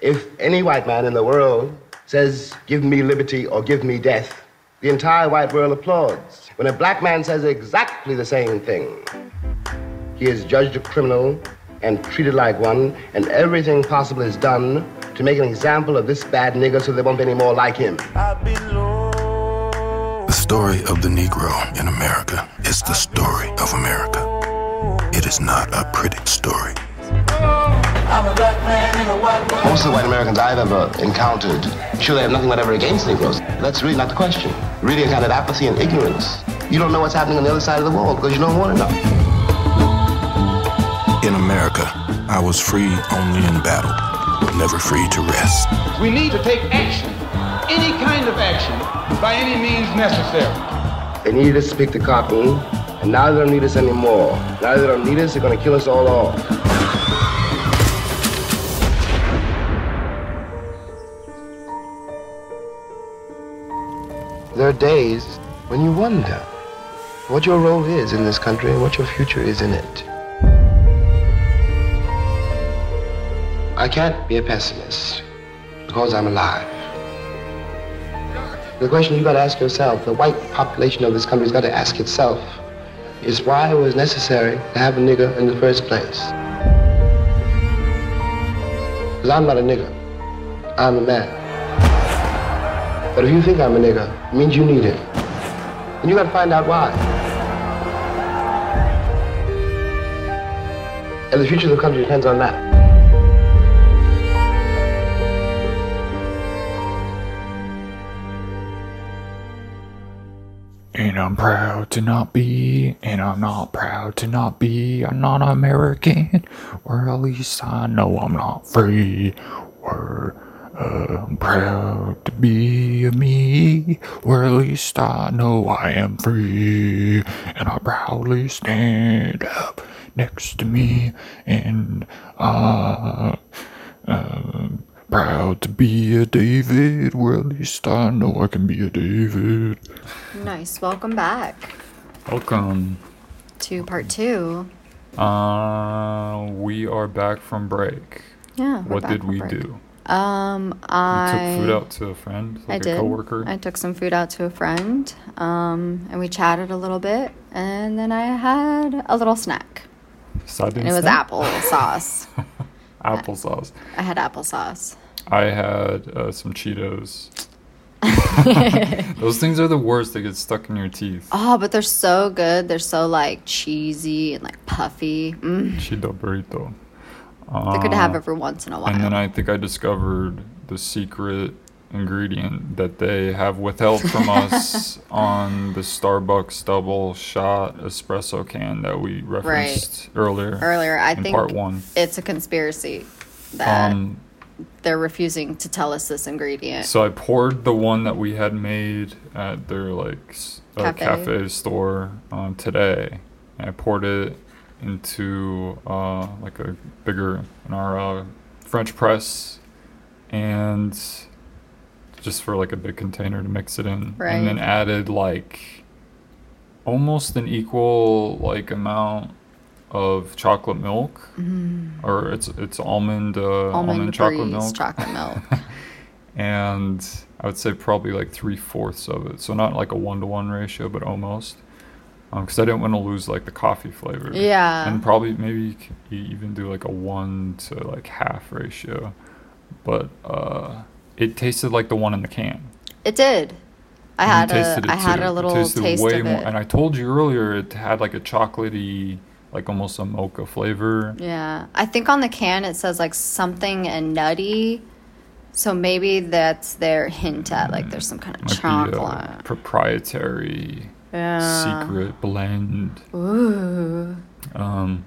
If any white man in the world says, give me liberty or give me death, the entire white world applauds. When a black man says exactly the same thing, he is judged a criminal and treated like one, and everything possible is done to make an example of this bad nigger so there won't be any more like him. The story of the Negro in America is the story of America. It is not a pretty story. Most of the white Americans I've ever encountered, sure they have nothing whatever against Negroes. That's really not the question. Really a kind of apathy and ignorance. You don't know what's happening on the other side of the wall because you don't want to know. In America, I was free only in battle, but never free to rest. We need to take action, any kind of action, by any means necessary. They needed us to pick the cotton, and now they don't need us anymore. Now they don't need us, they're going to kill us all off. There are days when you wonder what your role is in this country and what your future is in it. I can't be a pessimist because I'm alive. The question you got to ask yourself, the white population of this country's got to ask itself, is why it was necessary to have a nigger in the first place. Because I'm not a nigger. I'm a man. But if you think I'm a nigger, it means you need it. And you got to find out why. And the future of the country depends on that. And I'm proud to not be, and I'm not proud to not be. I'm not American, or at least I know I'm not free. Or I'm proud to be a me, or at least I know I am free. And I proudly stand up next to me, and I am proud to be a David, or at least I know I can be a David. Nice. Welcome back Welcome. to part two. Uh, we are back from break. Yeah. we're What back did from we break. do? Um, I took food out to a friend, I like did. coworker. I took some food out to a friend, um, and we chatted a little bit, and then I had a little snack, Sardine and it was snack? apple sauce. applesauce. I had applesauce. I had uh, some Cheetos. Those things are the worst. They get stuck in your teeth. Oh, but they're so good. They're so like cheesy and like puffy. Mm, Cheeto burrito. They're good to have Uh, every once in a while. And then I think I discovered the secret ingredient that they have withheld from us on the Starbucks double shot espresso can that we referenced earlier. Earlier, I in think part one. it's a conspiracy that Um, they're refusing to tell us this ingredient. So I poured the one that we had made at their like uh, Cafe. cafe store um, today. And I poured it into uh, like a bigger in our uh, French press, and just for like a big container to mix it in, and then added like almost an equal like amount of chocolate milk, or it's it's almond uh, Mm. almond, almond, chocolate milk chocolate milk. and I would say probably like three fourths of it. So not like a one to one ratio, but almost. Because I didn't want to lose like the coffee flavor. Yeah. And probably maybe you even do like a one to like half ratio, but uh, it tasted like the one in the can. it did. I And had a it had a little taste way of more- it. And I told you earlier it had like a chocolatey, like almost a mocha flavor. Yeah, I think on the can it says like something and nutty, so maybe that's their hint at like there's some kind of Might chocolate. proprietary yeah. secret blend. Ooh. Um,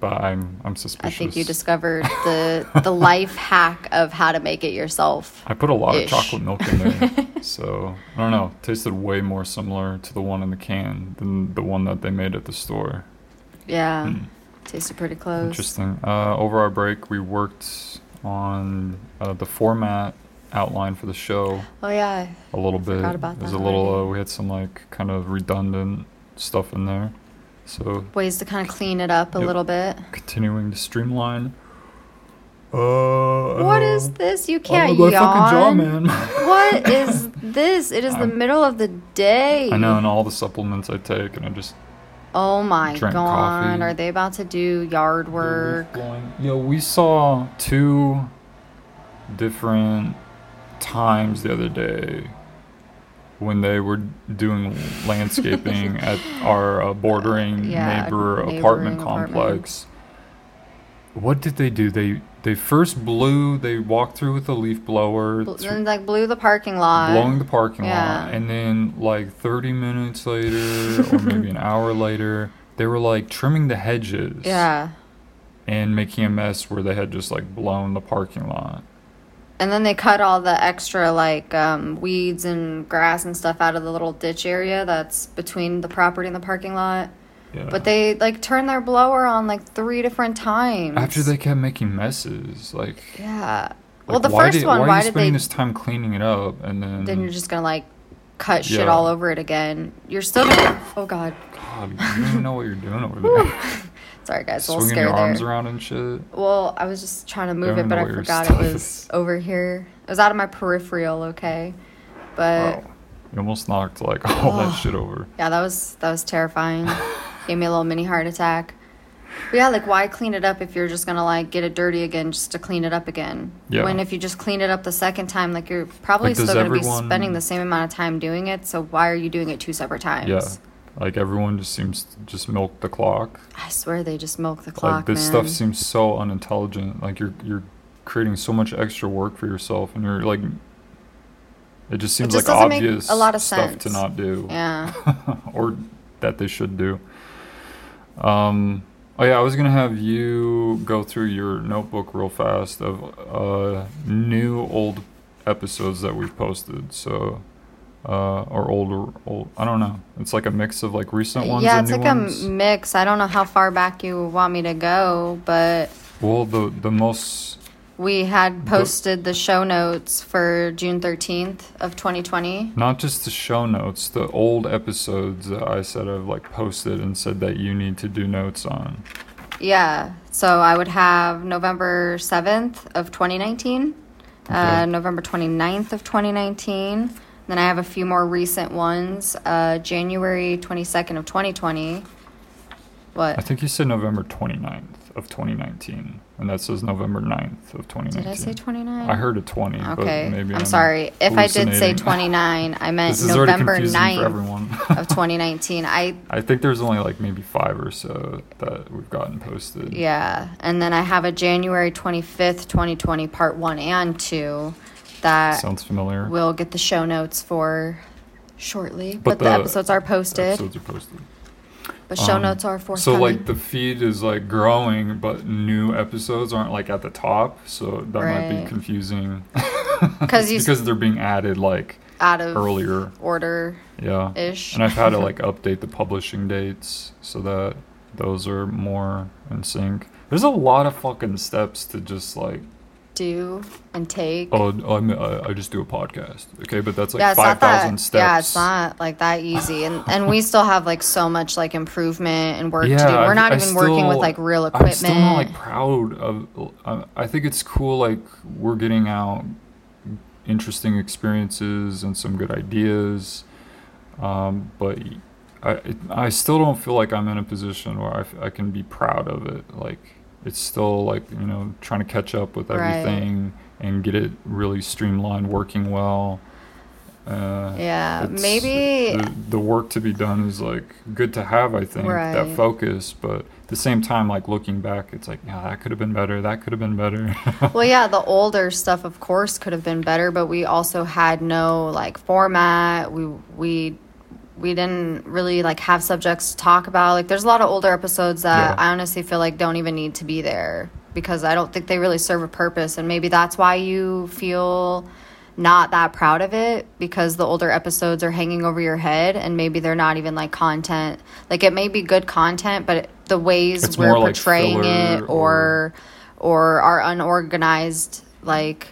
but I'm I'm suspicious. I think you discovered the the life hack of how to make it yourself. I put a lot of chocolate milk in there, so I don't know. Tasted way more similar to the one in the can than the one that they made at the store. Yeah, Hmm. tasted pretty close. Interesting. Uh, over our break, we worked on uh, the format outline for the show Oh yeah, a little bit. forgot about There's that a little. Uh, we had some like kind of redundant stuff in there, so ways to kind of clean it up a Yep. little bit. continuing to streamline. Uh, What is this? You can't my yawn. fucking jaw, man. What is this? It is the middle of the day. I know, and all the supplements I take, and I just Oh my god. coffee. Are they about to do yard work? Yo, we saw two different times the other day when they were doing landscaping at our uh, bordering Yeah, neighbor apartment apartment. complex. What did they do? They they first blew. They walked through with a leaf blower, Bl- Then like blew the parking lot. blowing the parking Yeah. lot, and then like 30 minutes later, or maybe an hour later, they were like trimming the hedges yeah. and making a mess where they had just like blown the parking lot. And then they cut all the extra like um, weeds and grass and stuff out of the little ditch area that's between the property and the parking lot. Yeah. But they like turned their blower on like three different times. after they kept making messes, like, Yeah. Well, the first did, one, why, why, are you did spending they? this time cleaning it up and then? Then you're just gonna like cut shit Yeah. all over it again. You're still gonna. Oh God. God, you don't even know what you're doing over there. Sorry guys, Swinging scared your arms there. around and shit. Well, I was just trying to move it, but I forgot it was is. over here. It was out of my peripheral. Okay. But Wow. You almost knocked like all that Oh. shit over. Yeah, that was that was terrifying. Gave me a little mini heart attack. But yeah, like why clean it up if you're just gonna like get it dirty again just to clean it up again? Yeah. When if you just clean it up the second time, like you're probably Like, still gonna be spending the same amount of time doing it. So why are you doing it two separate times? Yeah. Like everyone just seems to just milk the clock. I swear they just milk the clock, like this man. stuff seems so unintelligent. Like you're you're creating so much extra work for yourself, and you're like, it just seems just like obvious a lot of stuff to not do. yeah. or that they should do. Um, oh yeah, I was gonna have you go through your notebook real fast of uh, new old episodes that we've posted. So, uh, or older, old. I don't know. It's like a mix of like recent ones yeah, and it's new like ones. a mix. I don't know how far back you want me to go, but well, the the most we had posted the show notes for June 13th of 2020. not just the show notes, the old episodes that I said I've like posted and said that you need to do notes on. Yeah. So I would have November 7th of 2019, uh, Okay. November 29th of 2019. Then I have a few more recent ones. Uh, January 22nd of 2020. What? I think you said November 29th of 2019, and that says November 9th of 2019. Did I say 29? I heard a 20, but Okay. maybe I'm, I'm sorry. If I did say 29, I meant This is already November confusing 9th of 2019. I I think there's only like maybe five or so that we've gotten posted. Yeah, and then I have a January 25th, 2020 part 1 and 2 that Sounds familiar. we'll get the show notes for shortly, But but, the, the episodes are posted. Episodes are posted. but show Um, notes are forthcoming. So like the feed is like growing, but new episodes aren't like at the top, so that might be confusing. confusing. 'Cause you s- because they're being added like out of earlier. order Yeah. ish. And I've had to like update the publishing dates so that those are more in sync. There's a lot of fucking steps to just like do and take. oh I'm, I I just do a podcast okay but that's like yeah, it's not that. steps. Yeah, it's not like that easy, and and we still have like so much like improvement and work to do. We're I- not I even working with like real equipment. I'm still not like proud of. Uh, I think it's cool. Like we're getting out interesting experiences and some good ideas, um, but I I still don't feel like I'm in a position where I, I can be proud of it. Like it's still like you know trying to catch up with Right. everything and get it really streamlined, working well. Uh, Yeah, maybe- the, the work to be done is like good to have. I think that focus, but at the same time, like looking back, it's like yeah, that could have been better. That could have been better. well, yeah, the older stuff, of course, could have been better, but we also had no like format. We we we didn't really like have subjects to talk about. Like, there's a lot of older episodes that Yeah. I honestly feel like don't even need to be there because I don't think they really serve a purpose, and maybe that's why you feel not that proud of it because the older episodes are hanging over your head and maybe they're not even like content like it may be good content but the ways It's we're more like portraying it or or our unorganized like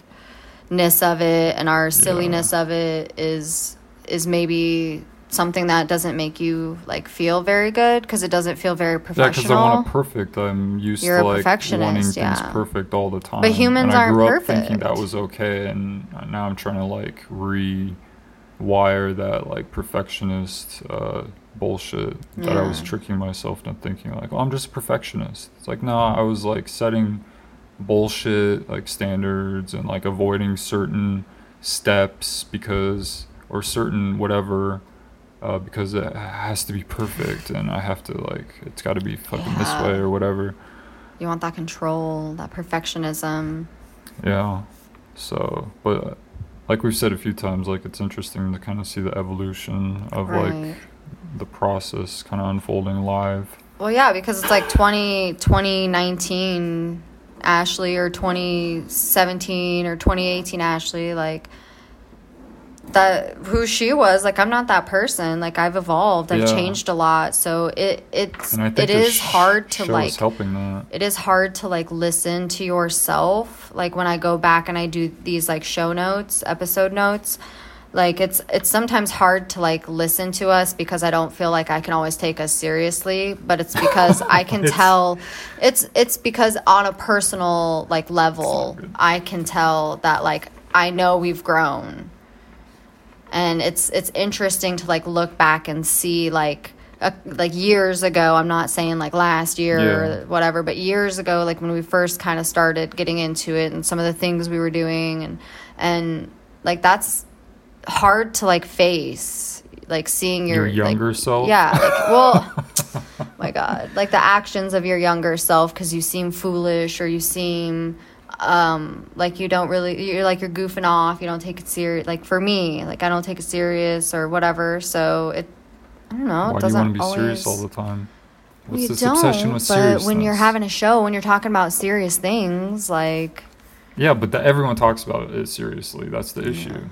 ness of it and our silliness of it is is maybe something that doesn't make you like feel very good because it doesn't feel very professional. Yeah, because. I want it perfect. I'm used You're to like wanting things yeah. perfect all the time. But humans aren't up thinking that was okay, and now I'm trying to like rewire that like perfectionist uh, bullshit that I was tricking myself into thinking like, oh, I'm just a perfectionist. It's like, no, I was like setting bullshit like standards and like avoiding certain steps because or certain whatever uh, because it has to be perfect and I have to like it's got to be fucking this way or whatever. you want that control, that perfectionism. Yeah. So, but like we've said a few times, like it's interesting to kind of see the evolution of Right. like the process kind of unfolding live. Well, yeah, because it's like 20, 2019 Ashley or 2017 or 2018 Ashley, like that who she was, like I'm not that person. Like I've evolved, I've Yeah. changed a lot. So it it's it is hard to like helping that. it is hard to like listen to yourself like when i go back and i do these like show notes episode notes like it's it's sometimes hard to like listen to us because i don't feel like i can always take us seriously but it's because i can It's- tell it's it's because on a personal like level i can tell that like i know we've grown and it's it's interesting to like look back and see like uh, like years ago i'm not saying like last year Yeah. or whatever but years ago like when we first kind of started getting into it and some of the things we were doing and and like that's hard to like face like seeing your, Your like- younger self? yeah like well my god like the actions of your younger self because you seem foolish or you seem um like you don't really you're like you're goofing off you don't take it serious like for me like i don't take it serious or whatever so it i don't know Why it do you doesn't want to be always serious all the time? What's you this don't, obsession with but seriousness? when you're having a show when you're talking about serious things like Yeah, but that everyone talks about it seriously. That's the issue.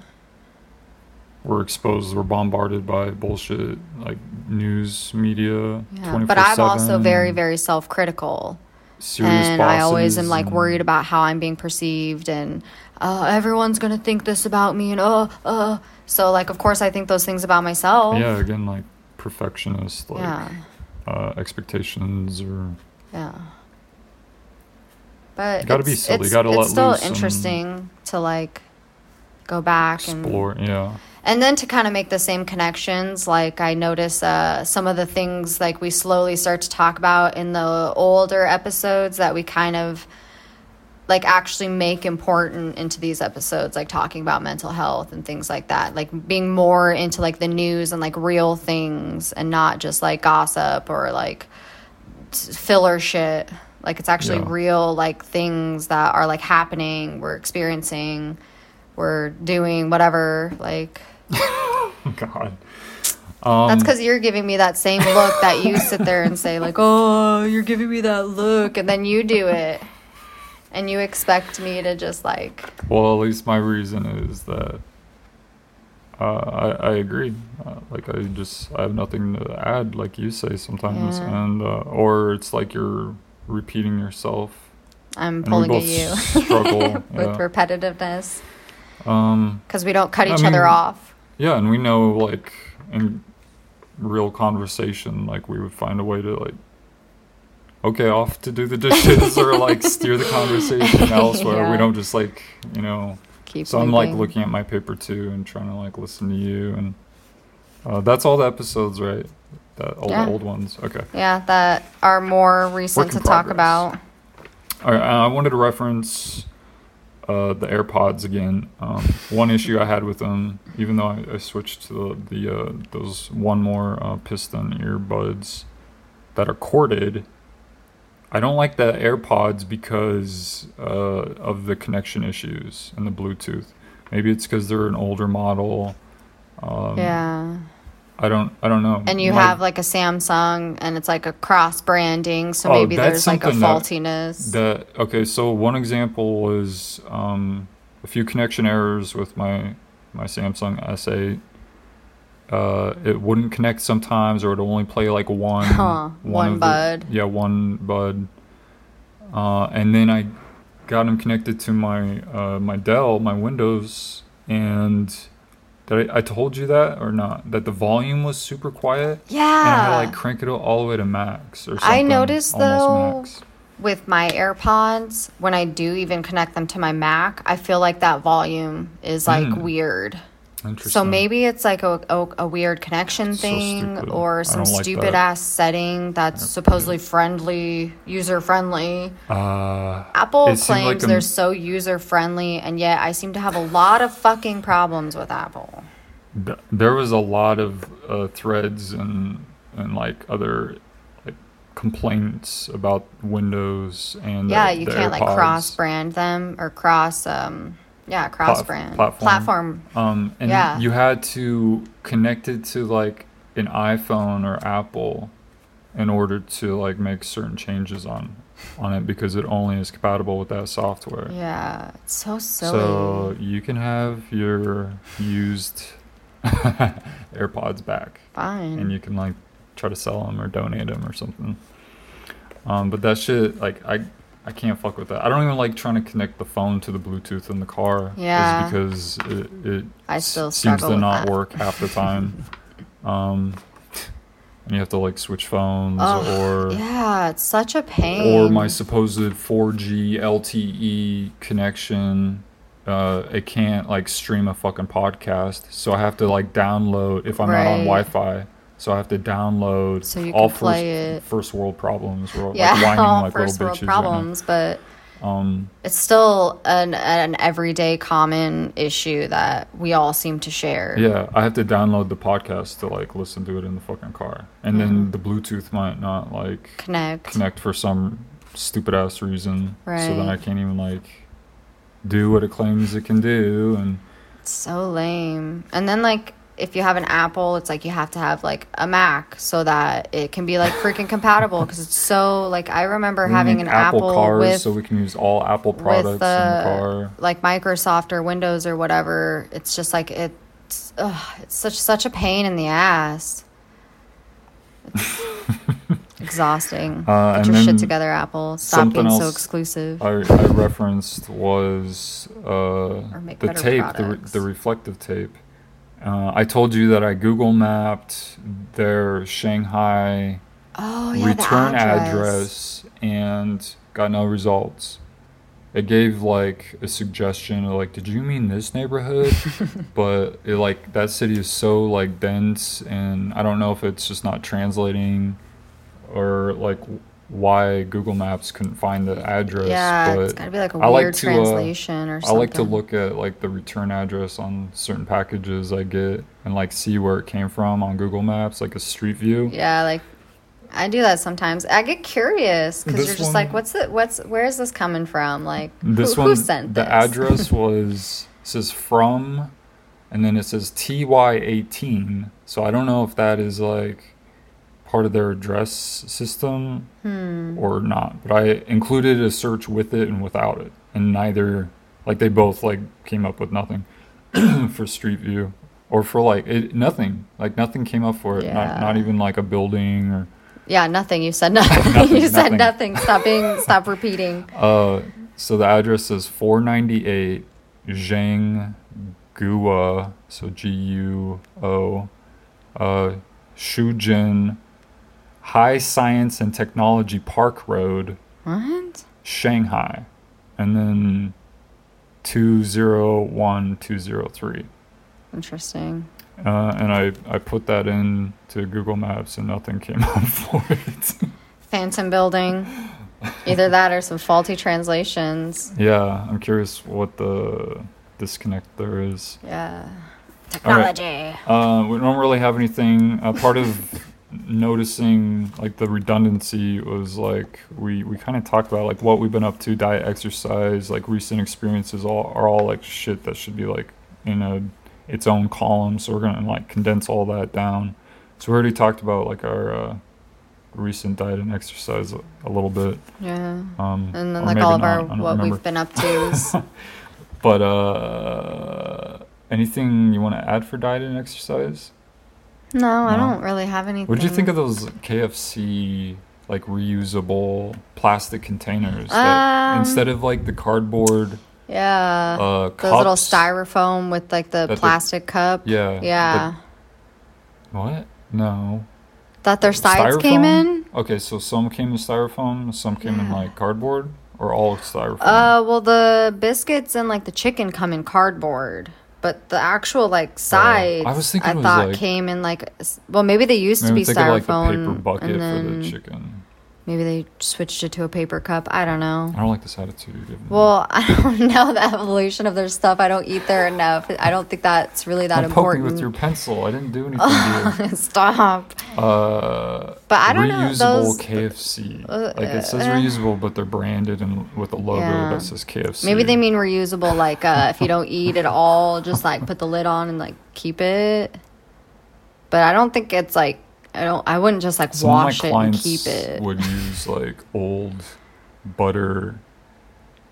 We're exposed. We're bombarded by bullshit like news media. yeah. but i'm also very very self-critical serious and I always am like worried about how I'm being perceived and uh, everyone's gonna think this about me and uh uh so like of course I think those things about myself. Yeah, again, like perfectionist, like Yeah. uh, expectations or Yeah. But Gotta be it's- silly, It's, gotta it's let still interesting to like go back and explore. Yeah, and then to kind of make the same connections like i notice uh, some of the things like we slowly start to talk about in the older episodes that we kind of like actually make important into these episodes like talking about mental health and things like that. Like being more into like the news and like real things and not just like gossip or like filler shit. Like it's actually Yeah. real like things that are like happening we're experiencing we're doing whatever like God. Um, that's because you're giving me that same look that you sit there and say like oh you're giving me that look and then you do it and you expect me to just like Well, at least my reason is that uh, I I agree. Uh, like I just I have nothing to add, like you say sometimes, Yeah. and uh, or it's like you're repeating yourself. i'm pulling at you struggle, with yeah. repetitiveness Um, because we don't cut I each other off yeah, and we know like in real conversation, like we would find a way to like. Okay, off to do the dishes or like steer the conversation elsewhere. Yeah. We don't just like you know keep So I'm like looking at my paper too and trying to like listen to you and uh, that's all the episodes, right? That all Yeah. the old ones. Okay. yeah that are more recent to in talk progress. about All right. uh, I wanted to reference uh, the AirPods again. Um, one issue I had with them, even though I, I switched to the, the uh, those one more uh, piston earbuds that are corded. I don't like the AirPods because uh, of the connection issues and the Bluetooth. Maybe it's because they're an older model. Um, yeah I don't. I don't know. and you My- have like a samsung and it's like a cross branding so Oh, maybe there's like a something that- faultiness That okay, so one example was um, a few connection errors with my my Samsung S8. Uh, it wouldn't connect sometimes, or it'd only play like one Huh, one the- bud. yeah, one bud. Uh, and then I got them connected to my uh, my Dell, my Windows, and Did I, I told you that or not? That the volume was super quiet. Yeah. And I had to like crank it all the way to max or something. I noticed though max. with my AirPods, when I do even connect them to my Mac, I feel like that volume is like Mm. weird. Interesting. So maybe it's like a, a, a weird connection So thing stupid. or some like stupid that. ass setting that's supposedly friendly, user friendly. Uh, Apple claims like they're so user friendly, and yet I seem to have a lot of fucking problems with Apple. there was a lot of uh, threads and and like other like complaints about Windows and Yeah, the, you the can't like cross brand them or cross um yeah, cross brand platform. platform. Um, and Yeah. you had to connect it to like an iPhone or Apple in order to like make certain changes on on it because it only is compatible with that software. Yeah, it's so silly. So you can have your used AirPods back, Fine. and you can like try to sell them or donate them or something. Um, but that shit, like I, I can't fuck with that. I don't even like trying to connect the phone to the Bluetooth in the car. Yeah. because it, it I still seems to not that. work half the time. um, and you have to like switch phones Ugh, or yeah, it's such a pain. or my supposed 4G LTE connection. Uh, it can't like stream a fucking podcast, so I have to like download if I'm not on Wi-Fi. So I have to download So you all first, first world problems. Yeah, like whining all like first little world right problems, but Um, it's still an an everyday common issue that we all seem to share. yeah, I have to download the podcast to like listen to it in the fucking car, and then the Bluetooth might not like Connect. connect for some stupid ass reason. Right. So then I can't even like do what it claims it can do, and It's so lame. And then like if you have an Apple, it's like you have to have like a Mac so that it can be like freaking compatible because it's so like I remember we having an Apple, cars with so we can use all Apple products with in the uh, car. like Microsoft or Windows or whatever. It's just like it's ugh, it's such such a pain in the ass. It's exhausting. Uh, Get your shit together, Apple. Stop being so exclusive. I, I referenced was uh, the tape, the, re- the reflective tape. Uh, I told you that I Google mapped their Shanghai oh yeah, return the address. address and got no results. It gave like a suggestion of like, did you mean this neighborhood? but it like that city is so like dense, and I don't know if it's just not translating, or like why Google Maps couldn't find the address. Yeah, but it's gotta be like a I like weird to, uh, translation or I like to look at like the return address on certain packages I get and like see where it came from on Google Maps, like a street view. Yeah, like I do that sometimes. I get curious because you're just one- like, what's it? What's where is this coming from? Like, This who, one, who sent the address was says from, and then it says TY18. So I don't know if that is like part of their address system Hmm. or not. But I included a search with it and without it, and neither like they both like came up with nothing for Street View or for like it nothing like nothing came up for it. Not Yeah. not even like a building or Yeah, nothing. You said nothing. Nothing, you said nothing. nothing. Stop being. Stop repeating. Uh, so the address is 498 Zhang Gua, so G U O, uh, Shujin High Science and Technology Park Road, What? Shanghai, and then 201203. Interesting. Uh, and I, I put that in to Google Maps and nothing came up for it. Phantom building. Either that or some faulty translations. yeah, I'm curious what the disconnect there is. Yeah. All right. Technology. Uh, we don't really have anything. Uh, part of noticing like the redundancy was like we, we kind of talked about like what we've been up to, diet, exercise, like recent experiences, all are all like shit that should be like in a its own column. So we're gonna like condense all that down. So we already talked about like our uh, recent diet and exercise a, a little bit. Yeah. Um, And then like all of not, our what remember. we've been up to. But uh, anything you want to add for diet and exercise? No, I No. don't really have anything. What'd you think of those KFC like reusable plastic containers that Um, instead of like the cardboard Yeah. Uh, Those little styrofoam with like the plastic cup. Yeah, Yeah. What? No. that their sides came in. Okay, so some came in styrofoam, some came in like cardboard, or all styrofoam. Uh, well, the biscuits and like the chicken come in cardboard, but the actual like sides, Oh, I was thinking I was, thought like- came in like, well, maybe they used to be of like the styrofoam, paper bucket and for the chicken. Maybe they switched it to a paper cup. I don't know. I don't like this attitude. Well, I don't know the evolution of their stuff. I don't eat there enough. I don't think that's really that Don't poke me important. with your pencil. I didn't do anything to Stop. Uh, But I don't know, reusable those- KFC. Uh, like it says uh, reusable, but they're branded and with a logo Yeah. that says KFC. Maybe they mean reusable, like uh, if you don't eat at all, just like put the lid on and like keep it. But I don't think it's like I don't. I wouldn't just like Some wash it and keep it. would use like old butter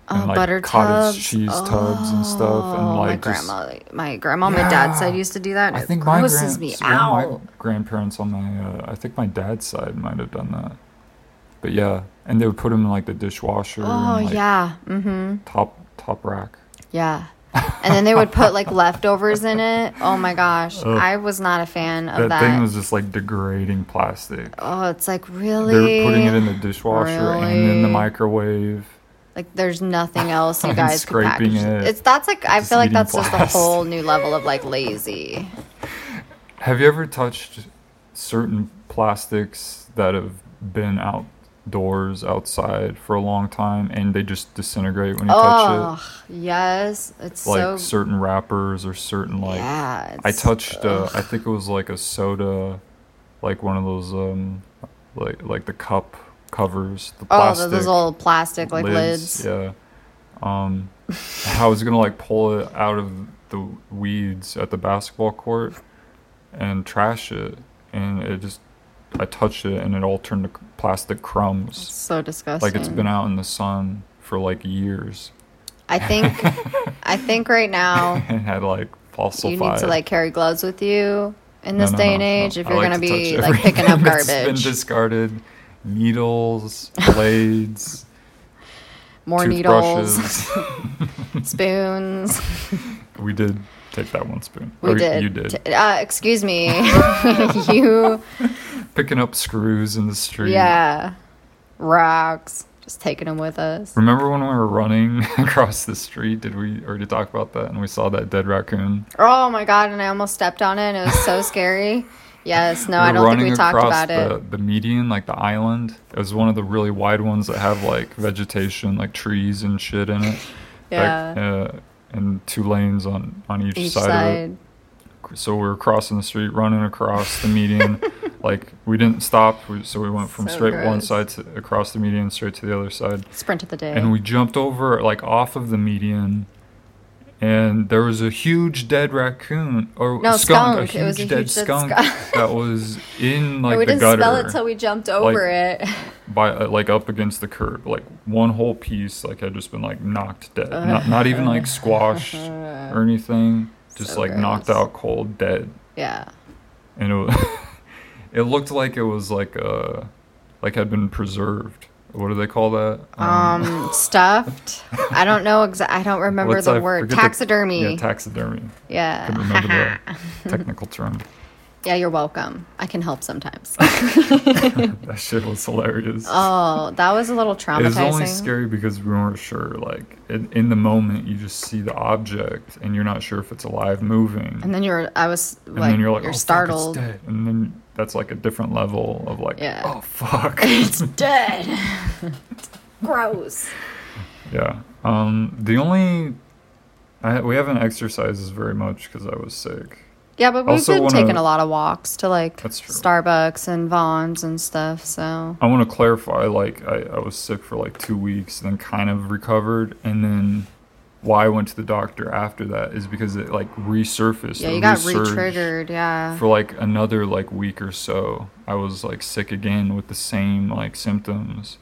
and Oh, like butter cottage tubs. cheese tubs and stuff, and Oh, like my just- grandma, my grandma, my dad's side used to do that. And I it think my, grosses me so one of out. my grandparents on my, uh, I think my dad's side might have done that. But yeah, and they would put them in like the dishwasher. Oh and, like, yeah, mm-hmm, Top top rack. yeah. And then they would put like leftovers in it. Oh my gosh, Ugh. I was not a fan of That, that. thing was just like degrading plastic. oh, it's like really. They're putting it in the dishwasher and in the microwave. Like there's nothing else you guys could scraping package. it, It's that's like I feel like that's just a whole new level of like lazy. Have you ever touched certain plastics that have been outdoors outside for a long time and they just disintegrate when you touch Oh yes, it's? Like so certain wrappers or certain like yeah. I touched uh, I think it was like a soda like one of those um like like the cup covers, the plastic. Oh, plastic those little plastic like lids. Yeah. Um I was gonna like pull it out of the weeds at the basketball court and trash it and it just I touched it and it all turned to plastic crumbs. So disgusting. Like it's been out in the sun for like years I think I think right now and had like falsified. you need to like carry gloves with you in this no, day no, and no. age if I you're like gonna to be like picking up garbage. been discarded, needles, blades, More needles, spoons. we did take that one spoon. We Or did. You did. Uh, excuse me. you Picking up screws in the street. yeah. Rocks. Just taking them with us. Remember when we were running across the street? Did we already talk about that? And we saw that dead raccoon. Oh my god! And I almost stepped on it. and It was so scary. Yes. No, we I don't think we talked about the, it. the median, like the island. It was one of the really wide ones that have like vegetation, like trees and shit in it. Yeah. Like, uh, and two lanes on on each, Each side, side. of it. So we were crossing the street, running across the median. like we didn't stop, we, so we went from So straight one side to, across the median straight to the other side. Sprint of the day. and we jumped over like off of the median and there was a huge dead raccoon or No, skunk, skunk. a It was huge a dead huge skunk skunk. that was in like we the didn't gutter smell it till we jumped over it. by uh, like up against the curb like one whole piece like had just been like knocked dead not, not even like squashed or anything just So like knocked out cold dead yeah. and it, wa- it looked like it was like uh like had been preserved what do they call that Um, stuffed. I don't know exa- I don't remember the I word. forget the- Taxidermy. yeah taxidermy yeah. remember the technical term. yeah, you're welcome. I can help sometimes. That shit was hilarious. oh, that was a little it traumatizing. was only scary because we weren't sure. Like in, in the moment, you just see the object and you're not sure if it's alive, moving, And then you're, I was and like, then you're like, you're "Oh, fuck, startled. dead. And then that's like a different level of like, Yeah. oh fuck, It's dead. Gross. yeah. Um, the only I, we haven't exercised as very much because I was sick. Yeah, but we've Also been wanna- taking a lot of walks to like Starbucks and Vons and stuff. So I want to clarify, like I, I was sick for like two weeks, then kind of recovered, and then why I went to the doctor after that is because it like resurfaced. yeah, you got re-triggered. Yeah. for like another like week or so. I was like sick again with the same like symptoms,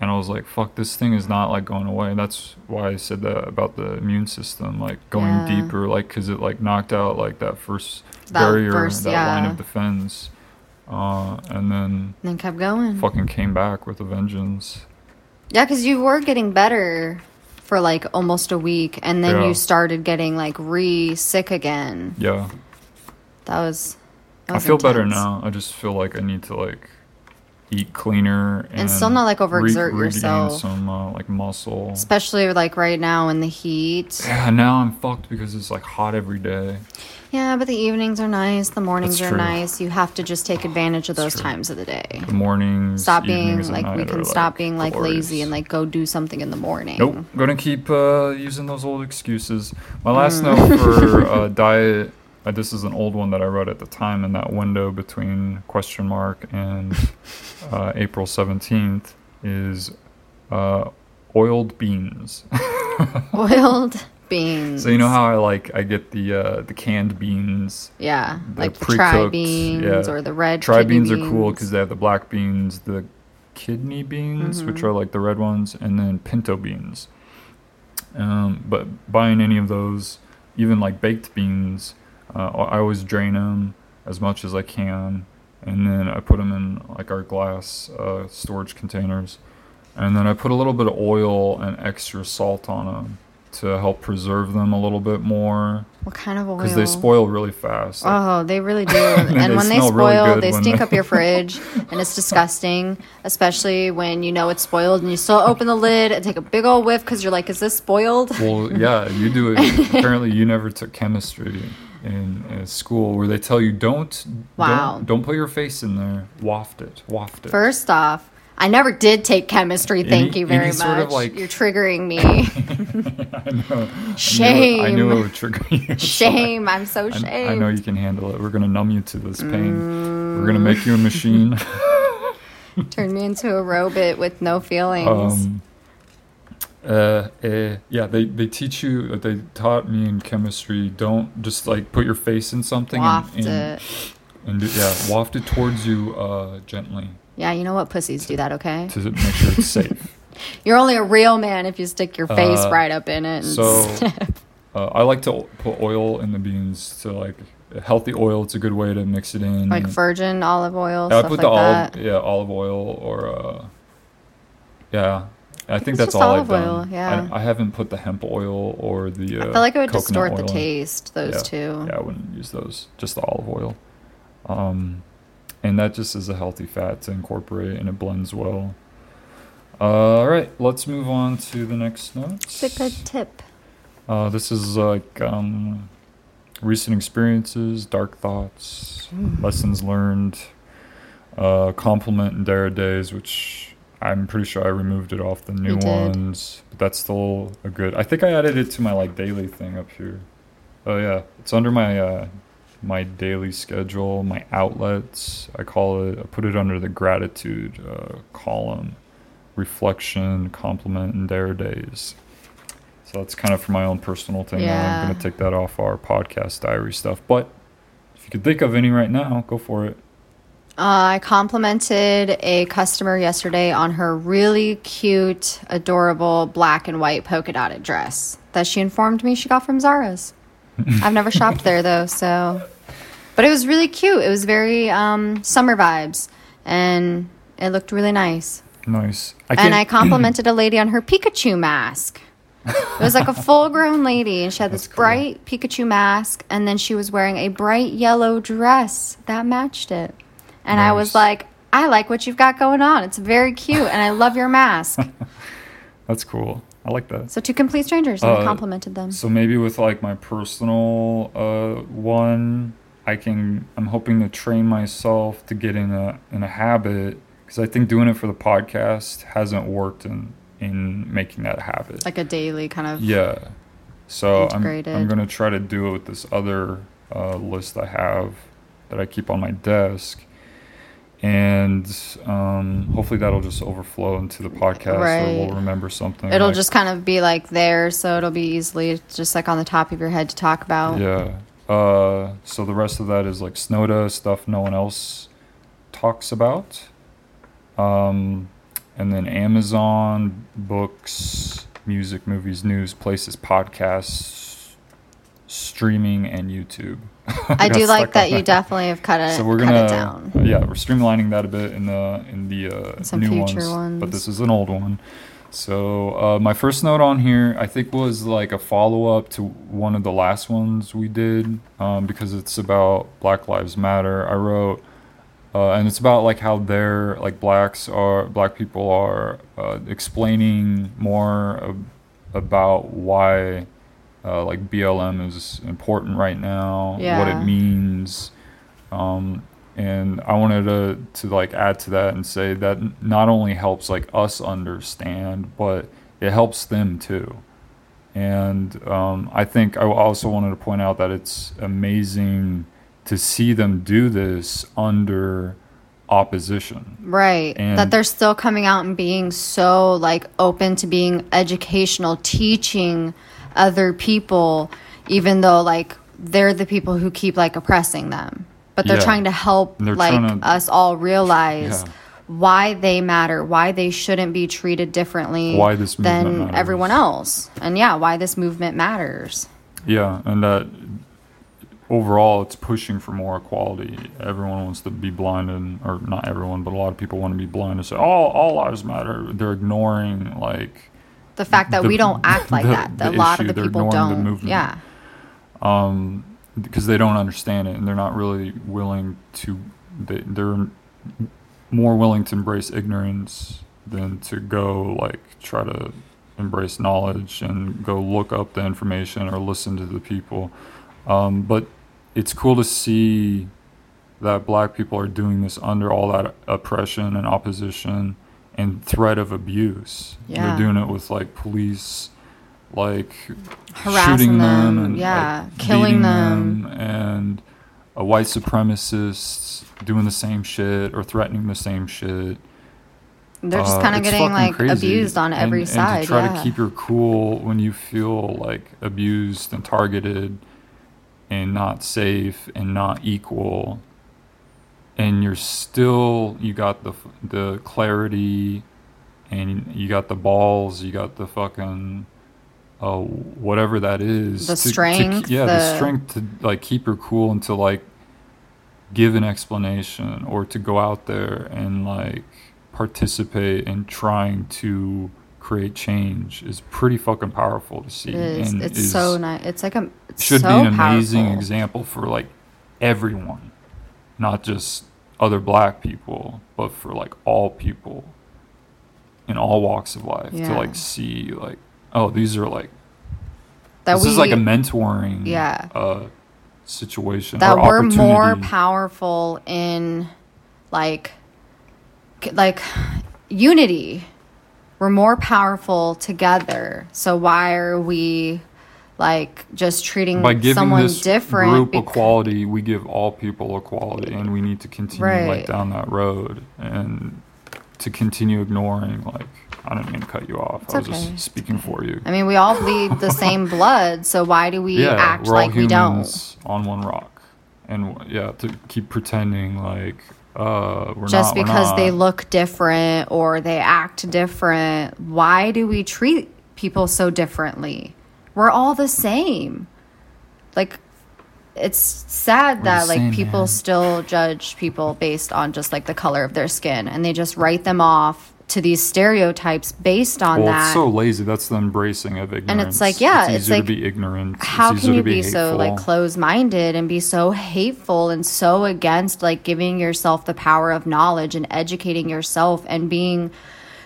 and I was like, "Fuck, this thing is not like going away." That's why I said that about the immune system, like going Yeah. deeper, like because it like knocked out like that first That barrier, first- that line of defense, uh, and then And then kept going. fucking came back with a vengeance. Yeah, because you were getting better for like almost a week, and then Yeah. you started getting like re sick again. Yeah. That was. That I was feel better now. I just feel like I need to like eat cleaner and, still not, like, overexert regain yourself. some uh, like muscle. Especially like right now in the heat. Yeah, now I'm fucked because it's like hot every day. Yeah, but the evenings are nice. The mornings That's are true. nice. You have to just take advantage of those times of the day. The mornings, Stop being like we can are, stop like, being like lazy and like go do something in the morning. Nope, gonna keep uh, using those old excuses. My last Mm. note for uh, diet. Uh, this is an old one that I wrote at the time in that window between question mark and uh, April seventeenth is uh, oiled beans. oiled beans. so you know how I like I get the uh, the canned beans. Yeah, the like the tri pre-cooked, beans yeah. or the red. Tri kidney beans, are cool because they have the black beans, the kidney beans, Mm-hmm. which are like the red ones, and then pinto beans. Um, but buying any of those, even like baked beans, uh, I always drain them as much as I can, and then I put them in like our glass uh, storage containers, and then I put a little bit of oil and extra salt on them to help preserve them a little bit more What kind of oil? because they spoil really fast. Like, Oh, they really do. And and they when they smell really spoil, they stink they- up your fridge, and it's disgusting. Especially when you know it's spoiled, and you still open the lid and take a big old whiff because you're like, "Is this spoiled?" Well, yeah, you do it. Apparently, you never took chemistry in, uh school where they tell you don't, Wow. don't, don't put your face in there. Waft it, waft it. First off, I never did take chemistry. Thank Any- you very much. sort of, like- You're triggering me. I know. Shame. I knew it, I knew it would trigger you. so I- Shame. I'm so I. I know you can handle it. We're gonna numb you to this pain. We're gonna make you a machine. Turn me into a robot with no feelings. um, uh, uh, yeah, they, they teach you. They taught me in chemistry. Don't just like put your face in something Waft and, and, it. and do, yeah, waft it towards you uh, gently. Yeah, you know what? Pussies do that, okay? to make sure it's safe. You're only a real man if you stick your face Uh, right up in it. And So uh, I like to put oil in the beans to like healthy oil. It's a good way to mix it in. like virgin olive oil, Yeah, I put like the that. olive, yeah, olive oil or uh, yeah. I think It's that's all olive I've oil, done. yeah. I, I haven't put the hemp oil or the. Uh, I feel like it would distort the taste, those yeah. two. Yeah, I wouldn't use those. Just the olive oil. Um, and that just is a healthy fat to incorporate, and it blends well. Uh, all right, let's move on to the next notes. It's a tip. Uh, this is like um, recent experiences, dark thoughts, lessons learned, uh, compliment and dare days, which I'm pretty sure I removed it off the new ones, but that's still a good. I think I added it to my like daily thing up here. Oh yeah, it's under my uh, my daily schedule, my outlets. I call it. I put it under the gratitude uh, column, reflection, compliment, and dare days. So that's kind of for my own personal thing. Yeah. I'm going to take that off our podcast diary stuff. But if you could think of any right now, go for it. Uh, I complimented a customer yesterday on her really cute, adorable black and white polka dotted dress that she informed me she got from Zara's. I've never shopped there though, so. But it was really cute. It was very um, summer vibes, and it looked really nice. Nice. I and I complimented a lady on her Pikachu mask. It was like a full grown lady, and she had this That's cool. bright Pikachu mask, and then she was wearing a bright yellow dress that matched it. And I was like, I like what you've got going on. It's very cute, and I love your mask. That's cool. I like that. So, two complete strangers, and I Uh, complimented them. So maybe with like my personal uh, one, I can. I'm hoping to train myself to get in a in a habit because I think doing it for the podcast hasn't worked in in making that habit. Like a daily kind of. Yeah. So I'm, I'm going to try to do it with this other uh, list I have that I keep on my desk. And um, hopefully that'll just overflow into the podcast or we'll remember something. It'll like- just kind of be like there, so it'll be easily just like on the top of your head to talk about. Yeah. Uh, so the rest of that is like Snowda stuff no one else talks about. Um, and then Amazon, books, music, movies, news, places, podcasts, streaming, and YouTube. I do like that you definitely have cut it, So we're gonna, it down. yeah, we're streamlining that a bit in the in the uh, Some new ones, ones. but this is an old one. So uh, my first note on here, I think, was like a follow up to one of the last ones we did um, because it's about Black Lives Matter. I wrote, uh, and it's about like how they're like blacks are black people are uh, explaining more ab- about why uh, like BLM is important right now, what it means. Um, and I wanted to to like add to that and say that not only helps like us understand, but it helps them too. And um, I think I also wanted to point out that it's amazing to see them do this under opposition. Right. And- that they're still coming out and being so like open to being educational, teaching other people, even though like they're the people who keep like oppressing them. But they're Yeah. trying to help like to- us all realize Yeah. why they matter, why they shouldn't be treated differently Why this than matters. everyone else. And yeah, why this movement matters. Yeah, and that overall, it's pushing for more equality. Everyone wants to be blinded, or not everyone, but a lot of people want to be blind and say, "All all lives matter." They're ignoring like The fact that The- we don't act like the- that, the a lot issue, of the people don't. movement. Yeah. because they don't understand it and they're not really willing to. They, they're more willing to embrace ignorance than to go like try to embrace knowledge and go look up the information or listen to the people. Um, but it's cool to see that black people are doing this under all that oppression and opposition and threat of abuse. Yeah. They're doing it with like police like Harassing shooting them, them, and yeah, like, killing beating them. and a white supremacist doing the same shit or threatening the same shit. They're just Uh, kind of it's getting like crazy. abused on And- every and side. to try yeah. to keep your cool when you feel like abused and targeted and not safe and not equal and you're still you got the the clarity and you got the balls you got the fucking uh whatever that is The to- to strength, ke- yeah the, the- strength to like keep your cool and to like give an explanation or to go out there and like participate in trying to create change is pretty fucking powerful to see It is. and It's is- so nice. It's like a it's should so be an amazing powerful. example for like everyone, not just other black people, but for like all people in all walks of life to like see like oh these are like that this we is like a mentoring Yeah. uh situation that we're more powerful in like like unity. We're more powerful together. So why are we like just treating by giving someone this different? group bec- equality, we give all people equality, and we need to continue Right. like down that road and to continue ignoring like I didn't mean to cut you off. It's I was okay. just speaking for you. I mean, we all bleed the same blood. So why do we act we're like we don't? humans on one rock, and yeah, to keep pretending like uh, we're just not, because they look different or they act different. Why do we treat people so differently? We're all the same. Like it's sad We're that like same, people man. still judge people based on just like the color of their skin and they just write them off to these stereotypes based on Well, that. it's so lazy. That's the embracing of ignorance. And it's like, yeah, it's it's easier like, to be ignorant. It's how easier can to you be, so like hateful. closed-minded and be so hateful and so against like giving yourself the power of knowledge and educating yourself and being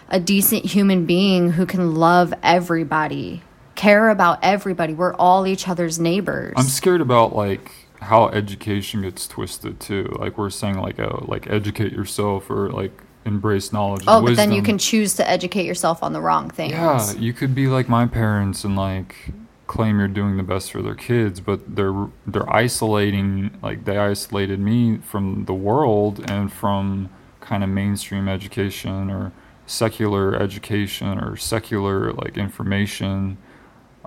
a decent human being who can love everybody care about everybody we're all each other's neighbors I'm scared about like how education gets twisted too. Like we're saying, like uh, like educate yourself or like embrace knowledge. and oh but then you can choose to educate yourself on the wrong things Yeah, you could be like my parents and like claim you're doing the best for their kids, but they're they're isolating like they isolated me from the world and from kind of mainstream education or secular education or secular like information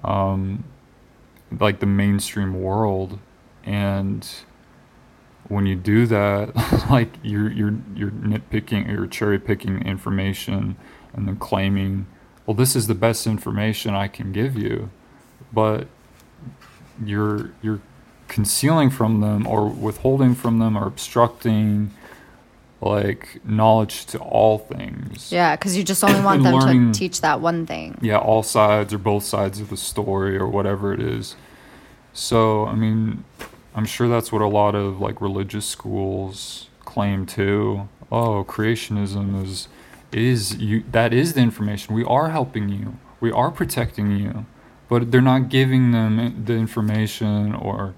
um like the mainstream world. And when you do that like you're you're you're nitpicking or you're cherry picking information and then claiming well this is the best information I can give you. But you're you're concealing from them or withholding from them or obstructing like knowledge to all things. Yeah, because you just only want them Learning- to teach that one thing. yeah, all sides or both sides of the story or whatever it is. So, I mean, I'm sure that's what a lot of like religious schools claim too. Oh, creationism is is you that is the information. We are helping you. We are protecting you. But they're not giving them the information or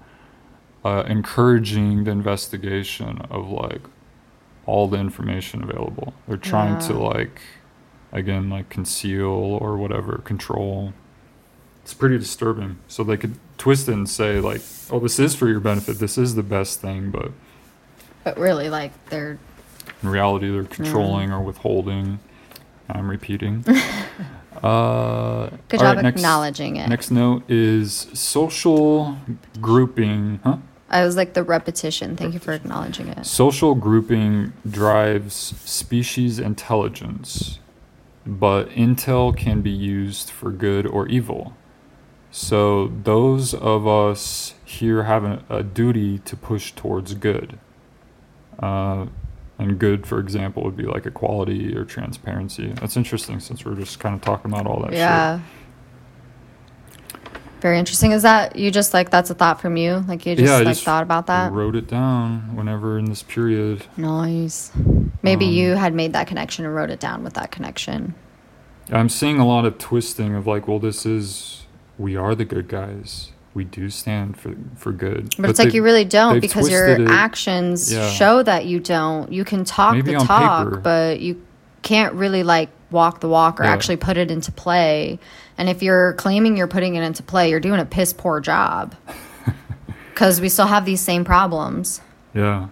uh, encouraging the investigation of like all the information available. They're trying to like again like conceal or whatever control. It's pretty disturbing. So they could twist it and say like oh this is for your benefit. This is the best thing but But really, like, they're. in reality they're controlling or withholding. I'm repeating. Uh Good job right, next- acknowledging it. next note is social grouping. Huh I was like the repetition. Thank you for acknowledging it. Social grouping drives species intelligence, but intel can be used for good or evil. So, those of us here have a, a duty to push towards good. Uh, and good, for example, would be like equality or transparency. That's interesting since we're just kind of talking about all that Yeah. Very interesting. Is that you just like that's a thought from you? Like you just yeah, like just thought about that? wrote it down whenever in this period. Nice. Maybe Um, you had made that connection and wrote it down with that connection. I'm seeing a lot of twisting of like, well, this is we are the good guys. We do stand for for good. But, it's like they've- you really don't because your it- actions Yeah. show that you don't. You can talk Maybe the talk, paper. but you can't really like walk the walk or Yeah. actually put it into play. And if you're claiming you're putting it into play, you're doing a piss poor job. Because we still have these same problems, Yeah,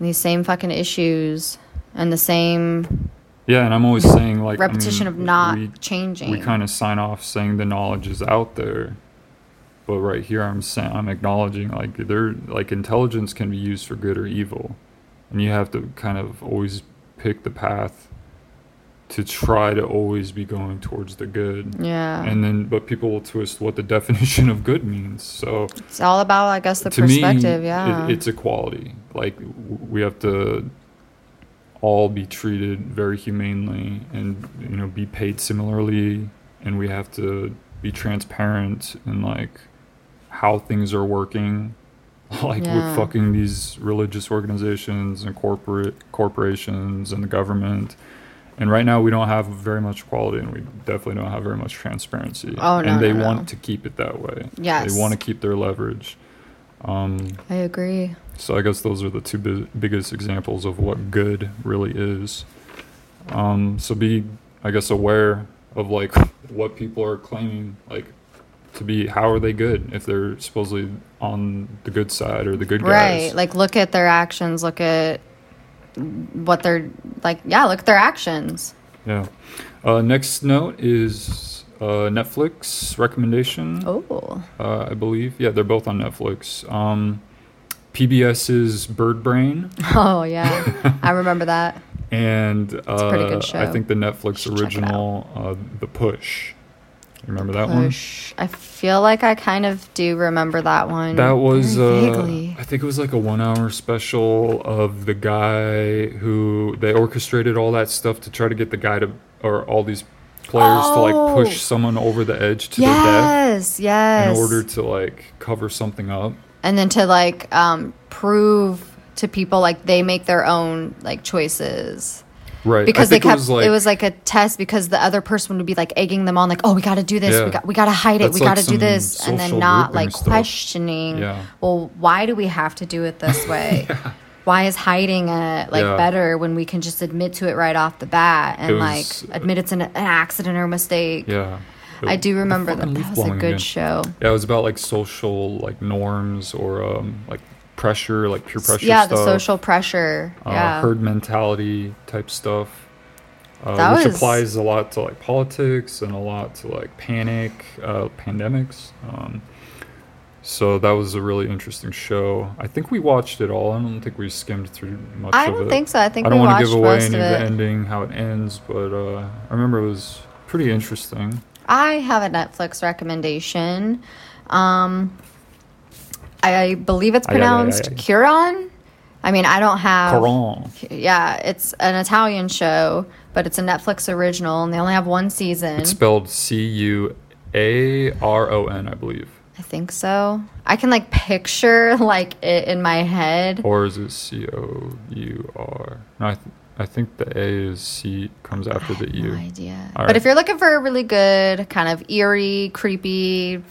these same fucking issues, and the same yeah, and I'm always saying like I repetition mean, of not we, changing. we kind of sign off saying the knowledge is out there, but right here I'm saying I'm acknowledging like there like intelligence can be used for good or evil, and you have to kind of always pick the path to try to always be going towards the good. yeah. and then but people will twist what the definition of good means so it's all about, I guess, the perspective. me yeah. it, it's equality like we have to all be treated very humanely and you know be paid similarly and we have to be transparent in like how things are working like Yeah. with fucking these religious organizations and corporate corporations and the government and right now we don't have very much quality and we definitely don't have very much transparency Oh, no, and they no, no. want to keep it that way Yes. they want to keep their leverage um, I agree. so I guess those are the two bi- biggest examples of what good really is. Um, so be, I guess, aware of like what people are claiming, like to be. How are they good if they're supposedly on the good side or the good guys? Right. Like look at their actions, look at what they're like yeah, look at their actions. yeah. Uh, next note is uh, Netflix recommendation. Oh. Uh, I believe. Yeah, they're both on Netflix. Um, PBS's Bird Brain. Oh yeah. I remember that. and uh, I think the Netflix Should check it original, uh, The Push. Remember that one? I feel like I kind of do remember that one. That was, uh. I think it was like a one-hour special of the guy who they orchestrated all that stuff to try to get the guy to, or all these players to like Oh. push someone over the edge to their death Yes, yes. in order to like cover something up. and then to like um prove to people like they make their own like choices. Right. because they kept it was like, it was like a test because the other person would be like egging them on like oh we got to do this Yeah. we got we got to hide it That's we got to do this and then not like stuff. questioning Yeah. well why do we have to do it this way why is hiding it like Yeah. better when we can just admit to it right off the bat and was- like admit it's an, an accident or mistake yeah. I do remember that that was a good again. show Yeah, it was about like social like norms or um like pressure, like peer pressure yeah stuff. the social pressure uh, yeah herd mentality type stuff. Uh, which was- applies a lot to like politics and a lot to like panic, uh, pandemics. Um, so that was a really interesting show. I think we watched it all. I don't think we skimmed through much I don't think so I think I don't want to give away any of the ending, how it ends, but uh, I remember it was pretty interesting. I have a Netflix recommendation. Um, I believe it's Aye, aye, aye, pronounced aye. Curon. I mean, I don't have. Caron. Yeah, it's an Italian show, but it's a Netflix original, and they only have one season. It's spelled C U A R O N, I believe. I think so. I can like picture like it in my head. Or is it C O U R? No, I, th- I think the A is C comes after the U. No idea. All but right. if you're looking for a really good kind of eerie, creepy,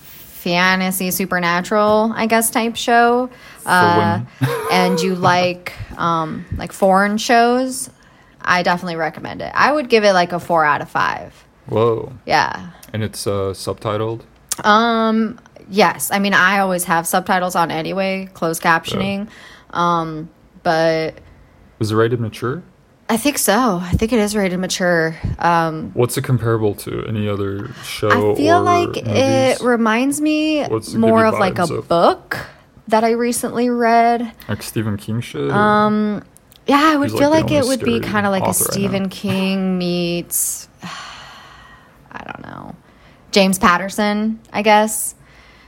fantasy, supernatural, I guess type show, uh, and you like um, like foreign shows, I definitely recommend it. I would give it like a four out of five. Whoa. Yeah. And it's uh, subtitled. Um. Yes. I mean, I always have subtitles on anyway, closed captioning. Um. But Was it rated mature? I think so. I think it is rated mature. Um. What's it comparable to? Any other show? I feel like movies? it reminds me What's more of like a of? book that I recently read. like Stephen King shit. Um, yeah, I would He's, feel like, like it would be kind of like a. Stephen King meets I don't know James Patterson, I guess.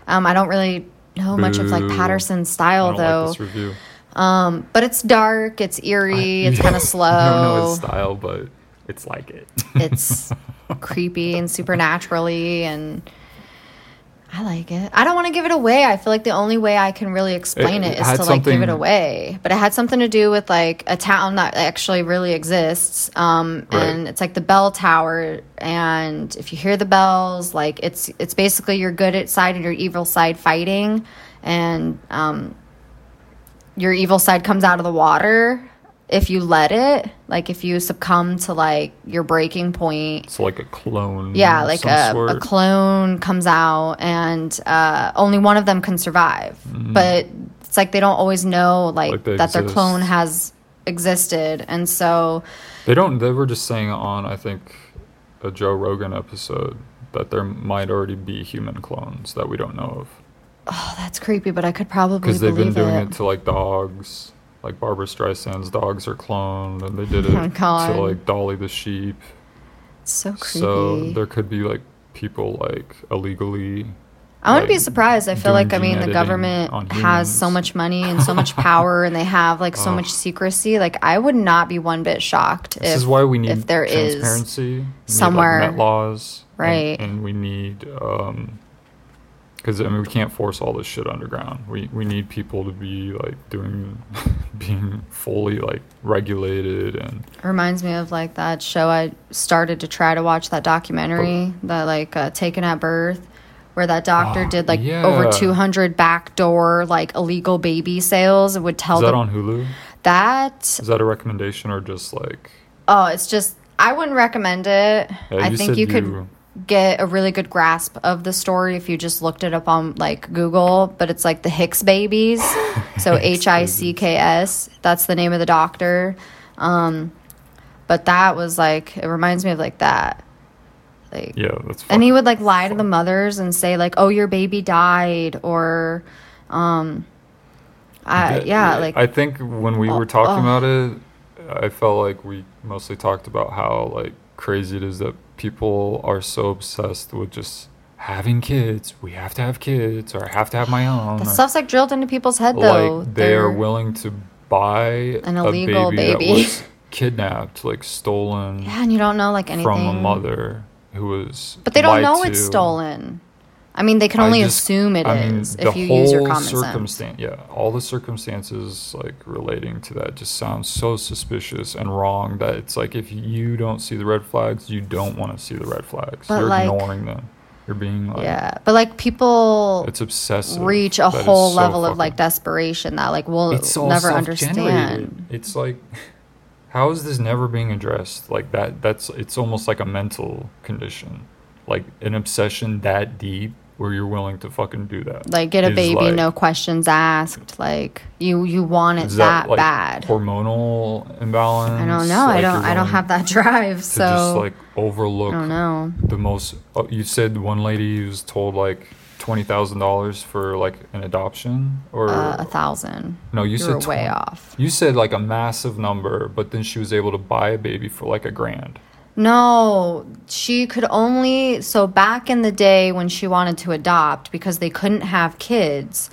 Um, I don't really know much of like Boo. Patterson's style though. like. Um, but it's dark, it's eerie, it's kind of slow. I don't know his style, but it's like it. it's creepy and supernaturally and I like it. I don't want to give it away. I feel like the only way I can really explain It- it it is to like give it away. But it had something to do with like a town that actually really exists. Um Right. and it's like the bell tower and if you hear the bells, like it's it's basically your good side and your evil side fighting and um your evil side comes out of the water if you let it, like if you succumb to like your breaking point It's like a clone. yeah like a, a clone comes out and uh, only one of them can survive but it's like they don't always know like, Mm-hmm. Like that their clone has existed and so They don't. They were just saying on I think a Joe Rogan episode that there might already be human clones that we don't know of oh that's creepy but i could probably because they've been doing it, it to like dogs. Like Barbra Streisand's dogs are cloned, and they did Oh it God. to like Dolly the sheep. it's so creepy So there could be like people like illegally. I wouldn't be surprised. I feel like I mean the government has so much money and so much power, and they have like so much secrecy. Like I would not be one bit shocked This if is why we need if there is transparency. Need, somewhere- like, Met laws, and- Right. And, we need um, because I mean we can't force all this shit underground. We we need people to be like doing, being fully like regulated and reminds me of like that show I started to try to watch that documentary, that like uh, Taken at Birth, where that doctor Oh, did like yeah. over 200 backdoor like illegal baby sales and would tell is that on Hulu? that Is that a recommendation or just like oh it's just I wouldn't recommend it. Yeah, I you think said you could you- get a really good grasp of the story if you just looked it up on like Google, but it's like the Hicks babies. So H I C K S. That's the name of the doctor. Um but that was like it reminds me of like that. Like yeah that's and he would like lie to the mothers and say like, "Oh, your baby died," or, um, I, yeah, like I think when we Oh, were talking oh. about it, I felt like we mostly talked about how like crazy it is that people are so obsessed with just having kids. We have to have kids, or I have to have my own. that or- stuff's like drilled into people's head though. like they are willing to buy An a illegal baby, baby. that was kidnapped, like stolen yeah, and you don't know like anything from a mother who was. But they don't know it's stolen. I mean, they can only just- assume it is I mean, if you use your common sense. circumstan- Yeah, all the circumstances like relating to that just sounds so suspicious and wrong that it's like if you don't see the red flags, you don't want to see the red flags. But, You're like- ignoring them. You're being like, Yeah, but like people it's obsessive. reach a whole so level of like desperation that like we'll never understand. It's like, how is this never being addressed? Like that. That's it's almost like a mental condition, like an obsession that deep where you're willing to fucking do that. Like get a is, baby, like- no questions asked. Like you you want it Is that, like, bad. hormonal imbalance? I don't know. I don't. I don't have that drive. So just like overlook I don't know. the most. Oh, you said one lady was told like twenty thousand dollars for like an adoption, or Uh, a thousand. no? You You said were way off. You said like a massive number, but then she was able to buy a baby for like a grand. No, she could only. So back in the day when she wanted to adopt, because they couldn't have kids,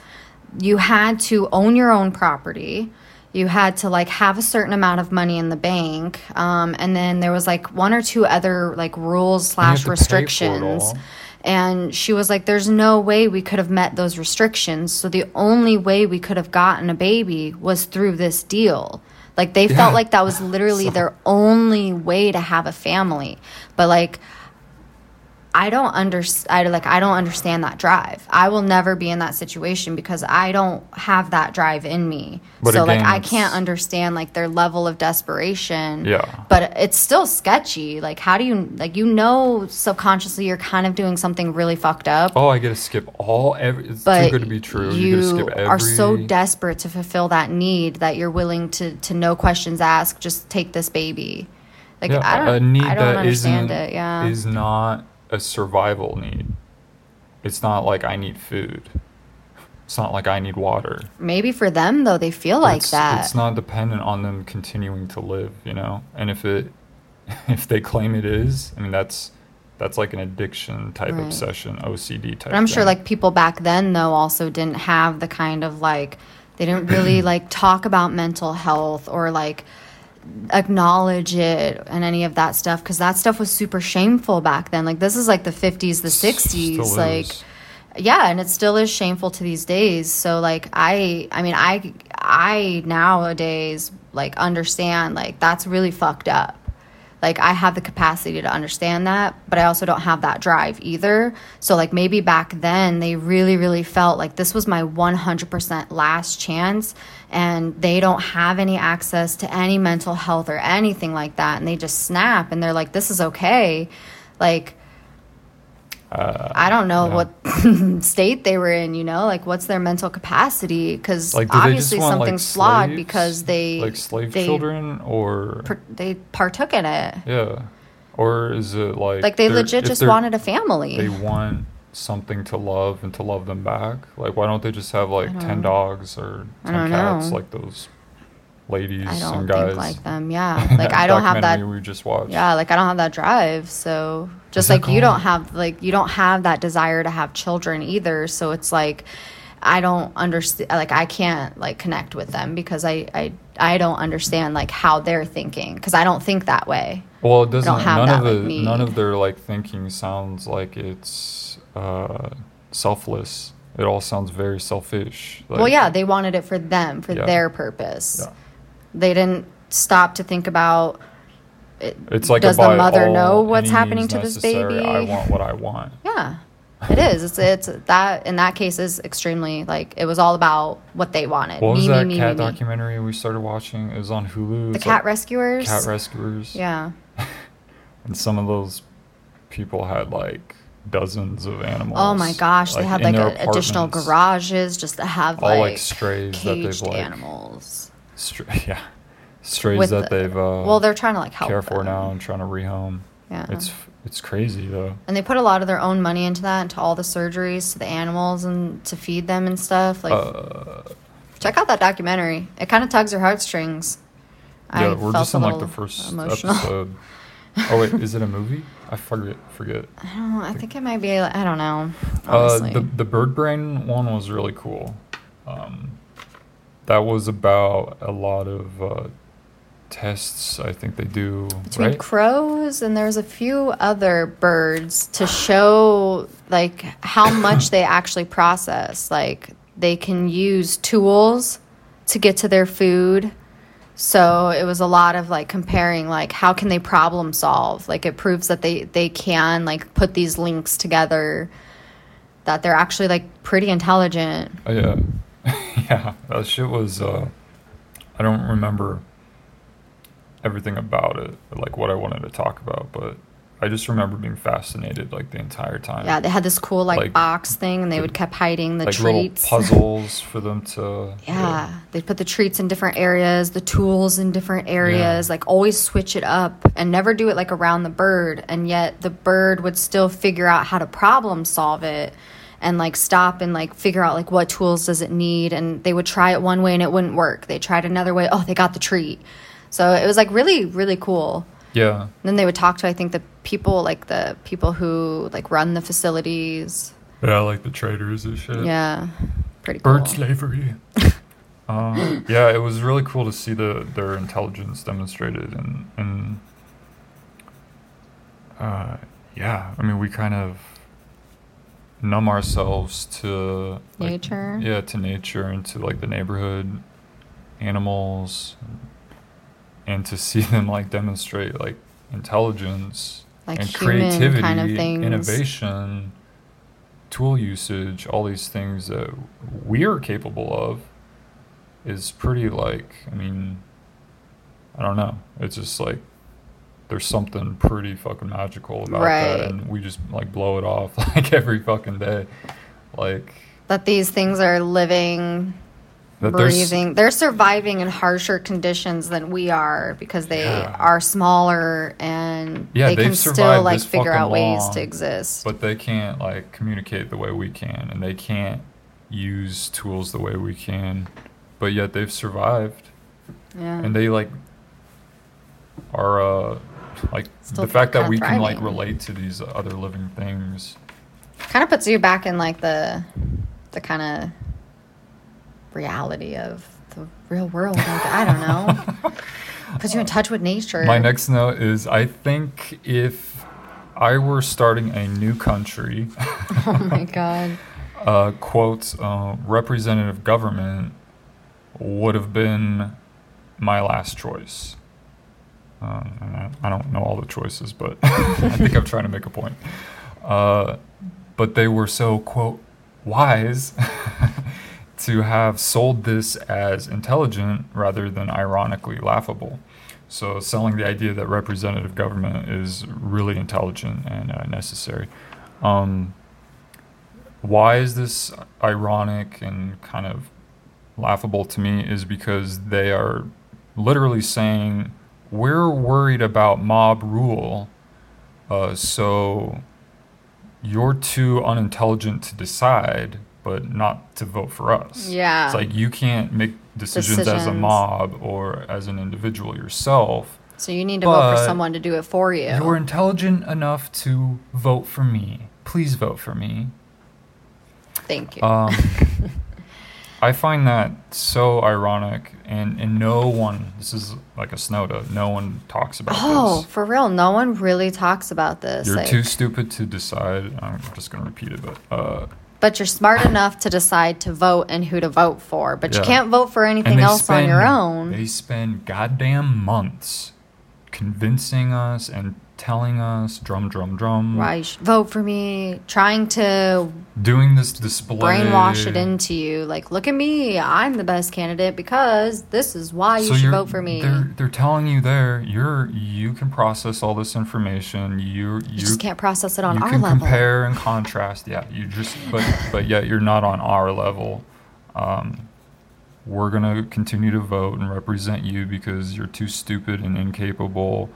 you had to own your own property. you had to like have a certain amount of money in the bank um, and then there was like one or two other like rules slash to pay for it restrictions and she was like there's no way we could have met those restrictions so the only way we could have gotten a baby was through this deal like they Yeah. felt like that was literally their only way to have a family but like I don't understand. I like. I don't understand that drive. I will never be in that situation because I don't have that drive in me. But so like, I can't understand like their level of desperation. Yeah. But it's still sketchy. Like, how do you like? You know, subconsciously, you're kind of doing something really fucked up. Oh, I get to skip all. Every, it's but too good to be true. You, You, get to skip every. are so desperate to fulfill that need that you're willing to to no questions asked. Just take this baby. Like yeah, I don't. a need I don't that understand isn't- it. Yeah. is not a survival need. It's not like I need food. It's not like I need water. Maybe for them though, they feel like it's, that. It's not dependent on them continuing to live, you know. And if it, if they claim it is, I mean that's that's like an addiction type Right. obsession, OCD type. But I'm sure like people back then though also didn't have the kind of like they didn't really like talk about mental health or like acknowledge it and any of that stuff because that stuff was super shameful back then. Like this is like the 50s, the 60s, like yeah, and it still is shameful to these days. So like I I mean I I nowadays like understand like that's really fucked up. Like I have the capacity to understand that, but I also don't have that drive either. So like maybe back then they really really felt like this was my 100% last chance and they don't have any access to any mental health or anything like that and they just snap and they're like this is okay. Like uh, I don't know yeah. what state they were in, you know, like what's their mental capacity because like, do they just obviously want, like, something's flawed slaves? because they like slave they, children or par- they partook in it. yeah, or is it like Like they legit just wanted a family. they want something to love and to love them back. Like, why don't they just have like ten dogs or ten cats, know. like those ladies I don't and guys? like them. Yeah, like I don't have that. we just watched. Yeah, like I don't have that drive. So just like you don't have like you don't have that desire to have children either. So it's like I don't understand. Like I can't like connect with them because I I I don't understand like how they're thinking because I don't think that way. Well, it doesn't. have None of the like, none of their like thinking sounds like it's uh, selfless. It all sounds very selfish. Like, well, yeah, they wanted it for them for Yeah. their purpose. Yeah. They didn't stop to think about. It, It's like does a the mother know what's happening to this baby? I want what I want. Yeah, it is. It's it's that in that case is extremely like it was all about what they wanted. What was me, that me, cat me, me. documentary we started watching? It was on Hulu. The It's cat like rescuers. Cat rescuers. Yeah, And some of those people had like dozens of animals. Oh my gosh, they like, had like a, additional garages just to have All, like, like, strays that they've, caged like, animals. Stra- yeah, strays With that the- they've uh, well, they're trying to like help care for them. now and trying to rehome. Yeah. It's it's crazy though. And they put a lot of their own money into that, into all the surgeries to the animals and to feed them and stuff. Like, Uh, check out that documentary. It kind of tugs your heartstrings. I yeah, we're felt just in like the first emotional. episode. oh wait, is it a movie? I forget. Forget. Oh, I think it might be. I don't know. Uh, the the bird brain one was really cool. Um, that was about a lot of uh, tests. I think they do between right. crows and there's a few other birds to show like how much they actually process like they can use tools to get to their food so it was a lot of like comparing like how can they problem solve like it proves that they they can like put these links together that they're actually like pretty intelligent Oh, yeah, yeah. That shit was. Uh, I don't remember everything about it, like what I wanted to talk about, but I just remember being fascinated like the entire time. yeah they had this cool like, Like, box thing and they would kept hiding the like treats little puzzles for them to. Yeah, they put the treats in different areas, the tools in different areas, Yeah. like always switch it up and never do it like around the bird. And yet the bird would still figure out how to problem solve it and like stop and like figure out like what tools does it need. And they would try it one way and it wouldn't work. They tried another way. Oh, they got the treat. So it was like really, really cool. Yeah, And then they would talk to, I think, the people, like the people who like run the facilities. yeah, like the traders and shit. Yeah, pretty cool. Bird slavery. Uh, yeah, it was really cool to see the their intelligence demonstrated, and and uh, yeah, I mean, we kind of numb ourselves to like, Nature. yeah, to nature and to like the neighborhood animals, and to see them like demonstrate like intelligence Like and creativity, kind of things. innovation, tool usage, all these things that we're capable of is pretty like I mean I don't know. It's just like there's something pretty fucking magical about Right. that and we just like blow it off like every fucking day. Like that these things are living, breathing. They're surviving in harsher conditions than we are because they Yeah. are smaller and Yeah, they can still like figure out ways to exist. but they can't like communicate the way we can and they can't use tools the way we can. But yet they've survived. yeah. and they like are uh like Still the fact that we can like relate to these other living things kind of puts you back in like the the kind of reality of the real world. Like, I don't know. puts you in touch with nature. my next note is i think if i were starting a new country oh my god. uh quote uh, representative government would have been my last choice um, I, I don't know all the choices but i think i'm trying to make a point uh, but they were so quote wise to have sold this as intelligent rather than ironically laughable. So selling the idea that representative government is really intelligent and uh, necessary. Um, why is this ironic and kind of laughable to me is because they are literally saying we're worried about mob rule uh, so you're too unintelligent to decide but not to vote for us Yeah. it's like you can't make decisions, as a mob or as an individual yourself So you need to vote for someone to do it for you. you're intelligent enough to vote for me please vote for me Thank you. um, I find that so ironic, and, and no one, this is like a snowda, no one talks about oh, this. for real? No one really talks about this. You're like- too stupid to decide. I'm just going to repeat it, but uh, but you're smart enough to decide to vote and who to vote for. But you can't vote for anything else on your own. They spend goddamn months convincing us and telling us, drum, drum, drum, Why you should vote for me? Trying to doing this display. brainwash it into you. Like, look at me. I'm the best candidate because this is why you So should vote for me. They're, they're telling you there, you're you can process all this information. You you, you just can't process it on you our can level. compare and contrast. Yeah, you just but but yet you're not on our level. Um, we're gonna continue to vote and represent you because you're too stupid and incapable,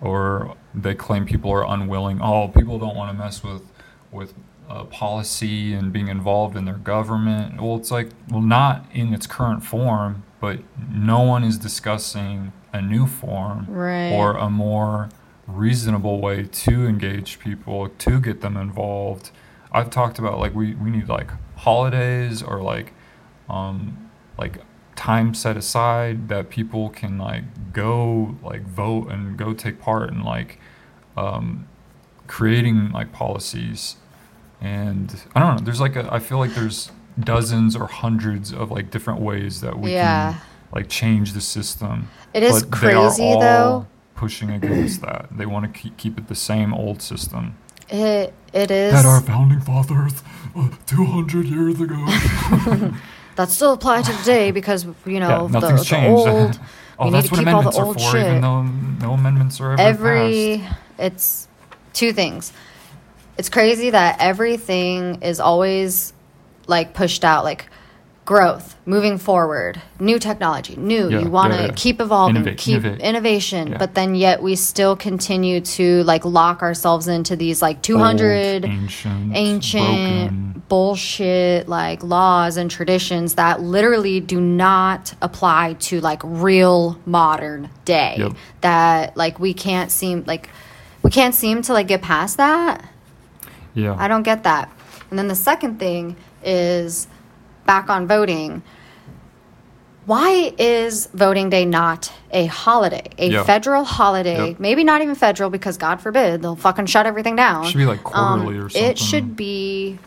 or they claim people are unwilling. Oh, people don't want to mess with with uh, policy and being involved in their government. Well, it's like well, not in its current form, but no one is discussing a new form Right. or a more reasonable way to engage people to get them involved. I've talked about like we, we need like holidays or like um like time set aside that people can like go like vote and go take part in like um creating like policies and I don't know there's like a I feel like there's dozens or hundreds of like different ways that we Yeah. can like change the system. It is but they are crazy, all though. Pushing against that, they want to keep, keep it the same old system It it is that our founding fathers uh, 200 years ago. that still apply to today because you know yeah, the, the changed. old. oh, we need that's to what keep all the amendments are old for, shit. even though no amendments are ever every passed. it's two things it's crazy that everything is always like pushed out like growth moving forward new technology new Yeah, you want to yeah, yeah. keep evolving Innovate, keep innovate. innovation but then yet we still continue to like lock ourselves into these like 200 Old, ancient, ancient bullshit like laws and traditions that literally do not apply to like real modern day Yep. that like we can't seem like we can't seem to like get past that Yeah. i don't get that and then the second thing is back on voting Why is voting day not a holiday, a Yeah. federal holiday? Yep. Maybe not even federal because God forbid they'll fucking shut everything down. Should be like quarterly um, or something. It should be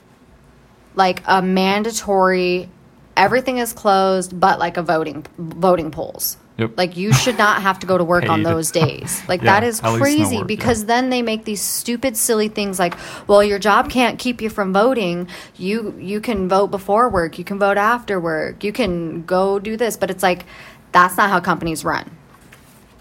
like a mandatory. Everything is closed, but like a voting voting polls. Yep. Like you should not have to go to work on those days. Like Yeah, that is crazy work, because yeah. then they make these stupid silly things like, well, your job can't keep you from voting. You you can vote before work, you can vote after work, you can go do this, but it's like that's not how companies run.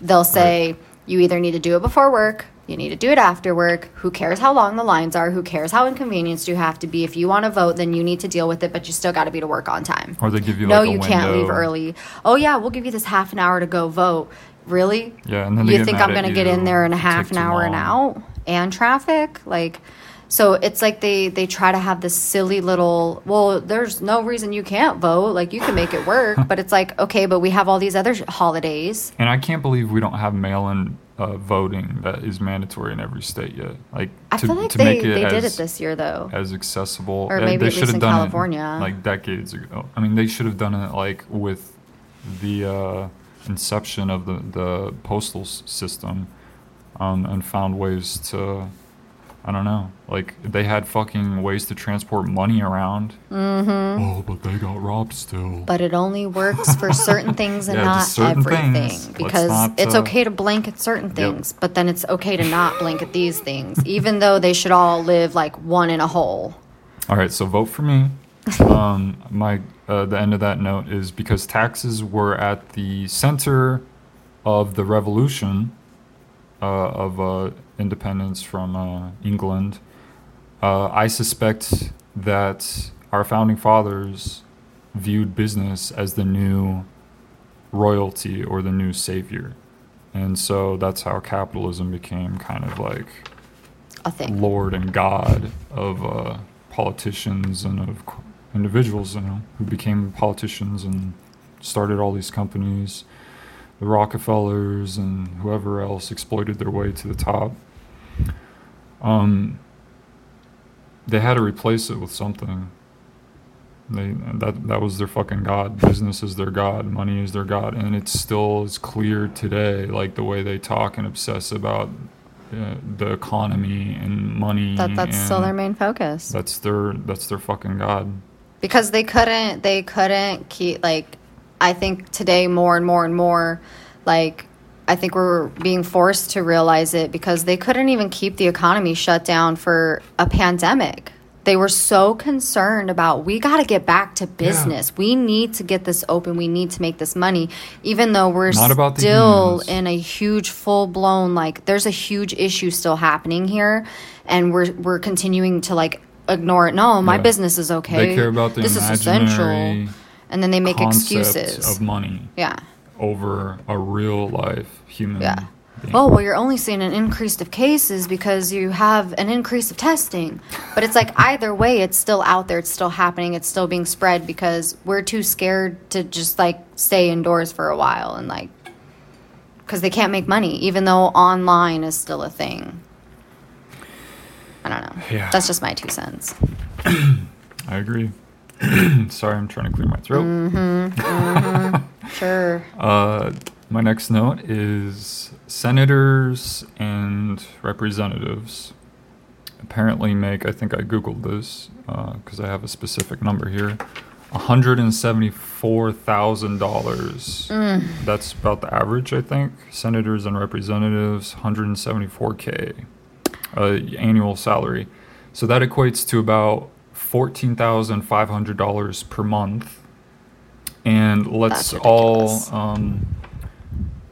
They'll say you either need to do it before work, you need to do it after work. Who cares how long the lines are? Who cares how inconvenienced you have to be? If you want to vote, then you need to deal with it, but you still got to be to work on time. Or they give you no, like a you can't leave early. Oh yeah, we'll give you this half an hour to go vote. Really? Yeah, and then you think I'm going to get in there in a half an hour and out and traffic? Like, so it's like they they try to have this silly little. Well, there's no reason you can't vote. Like you can make it work, but it's like okay, but we have all these other holidays. And I can't believe we don't have mail-in uh, voting that is mandatory in every state yet. Like I to, feel like to they, make it they as, did it this year though. as accessible. Or maybe they should have in done California. it like decades ago. I mean, they should have done it like with the uh, inception of the the postal system, um, and found ways to. I don't know. Like they had fucking ways to transport money around. Mm-hmm. Oh, but they got robbed still. But it only works for certain things and Yeah, not just certain everything. things. Because not, it's uh, okay to blanket certain things, but then it's okay to not blanket these things, even though they should all live like one in a whole. All right, so vote for me. um, my uh, the end of that note is because taxes were at the center of the revolution uh, of uh, independence from uh, England. Uh, I suspect that our founding fathers viewed business as the new royalty or the new savior, and so that's how capitalism became kind of like A thing. lord and god of uh, politicians and of individuals, you know, who became politicians and started all these companies. The Rockefellers and whoever else exploited their way to the top. Um, they had to replace it with something. They that that was their fucking god. Business is their god. Money is their god, and it still is clear today. Like the way they talk and obsess about uh, the economy and money. That that's still their main focus. That's their that's their fucking god. because they couldn't they couldn't keep like i think today more and more and more like i think we're being forced to realize it because they couldn't even keep the economy shut down for a pandemic. They were so concerned about we got to get back to business. We need to get this open. We need to make this money. Even though we're still in a huge full blown like there's a huge issue still happening here and we're we're continuing to like ignore it. No my Yeah. business is okay. They care about the this is essential. and then they make excuses. of money. Yeah over a real life human. yeah being. oh well you're only seeing an increase of cases because you have an increase of testing but it's like either way it's still out there it's still happening it's still being spread because we're too scared to just like stay indoors for a while and like because they can't make money even though online is still a thing i don't know Yeah. that's just my two cents I agree. Sorry, I'm trying to clear my throat. Mm-hmm. Mm-hmm. sure Uh, my next note is senators and representatives apparently make, I think I Googled this because I have a specific number here, $174,000. That's about the average, I think. Senators and representatives, 174K uh, annual salary. So that equates to about $14,500 per month. And let's all um,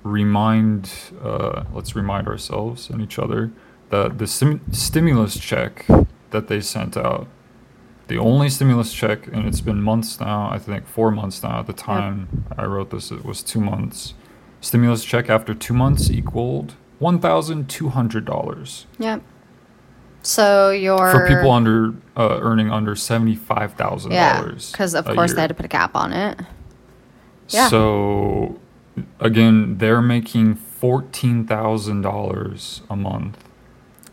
remind uh, let's remind ourselves and each other that the stim- stimulus check that they sent out, the only stimulus check, and it's been months now. I think four months now. At the time I wrote this, it was two months. Stimulus check after two months equaled one thousand two hundred dollars yep so your for people under uh, earning under seventy five thousand yeah dollars. because of course they had to put a cap on it Yeah. So again, they're making fourteen thousand dollars a month.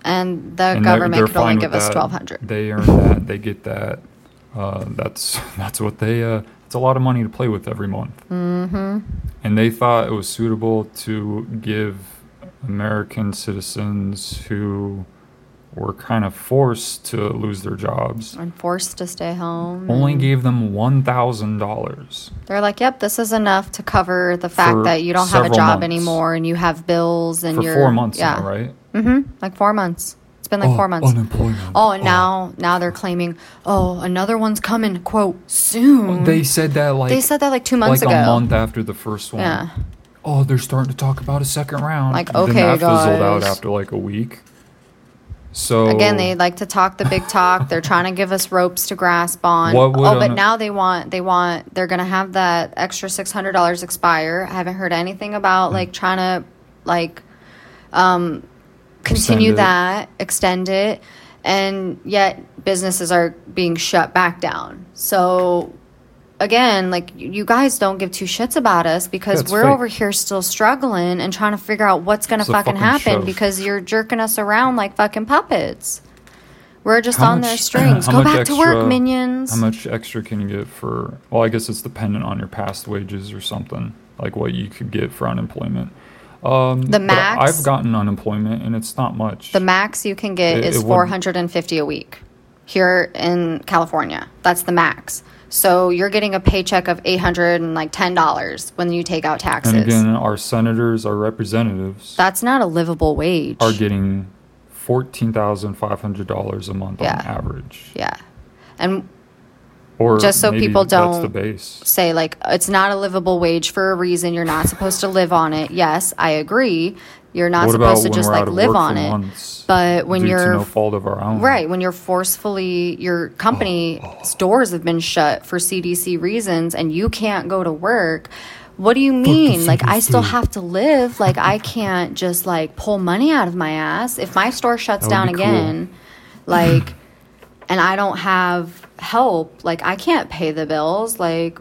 and the and government could only give us twelve hundred. They earn that. They get that. Uh, that's that's what they uh, It's a lot of money to play with every month. Mm-hmm. And they thought it was suitable to give American citizens who were kind of forced to lose their jobs And forced to stay home. only gave them $1,000. They're like, yep, this is enough to cover the fact For that you don't have a job months. anymore and you have bills and For you're four months yeah, now, right? Mm-hmm. Like four months. It's been like four months. Unemployment. Oh, and now now they're claiming, oh, another one's coming, quote, soon. They said that like They said that like two months like ago. a month after the first one. Yeah. Oh, they're starting to talk about a second round. Like, And then okay, that fizzled out after like a week. So Again, they like to talk the big talk. They're trying to give us ropes to grasp on. Oh, but un- now they want they want they're gonna have that extra six hundred dollars expire. I haven't heard anything about Hmm. like trying to like um continue it. that, extend it, and yet businesses are being shut back down. So again, like you guys don't give two shits about us because That's we're fake. over here still struggling and trying to figure out what's gonna fucking fucking happen show. because you're jerking us around like fucking puppets. We're just How on much- their strings. Go back to work, minions. How much extra can you get for? Well, I guess it's dependent on your past wages or something, like what you could get for unemployment. Um, The max- I've gotten unemployment, and it's not much. The max you can get It- is it would- 450 a week here in California. That's the max. So you're getting a paycheck of 800 and like $10 when you take out taxes. and again, our senators, our representatives, That's not a livable wage. are getting fourteen thousand five hundred dollars a month Yeah. on average. yeah. And Or Just so people don't say like it's not a livable wage for a reason. You're not supposed to live on it. Yes, I agree. You're not what supposed to just like live on it. months But when you're no fault of our own, Right, when you're forcefully your company's doors have been shut for CDC reasons and you can't go to work. What do you mean? Like I still have to live. Like I can't just like pull money out of my ass if my store shuts down be cool. again. Like and I don't have help, like I can't pay the bills like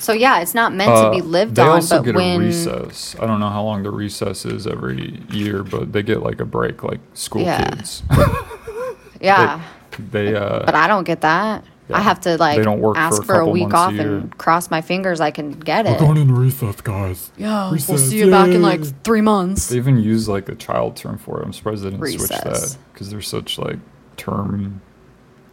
so yeah, it's not meant to be Uh, lived they on, also but get when a recess. I don't know how long the recess is every year, but they get like a break, like school Yeah. kids. yeah, they uh, But I don't get that. Yeah. I have to like They don't work for ask a for a, week months a off and cross my fingers I can get it. into recess, guys. Yeah, we'll Recess, see you back in like three months. They even use like a child term for it. I'm surprised they didn't switch that because they're such like term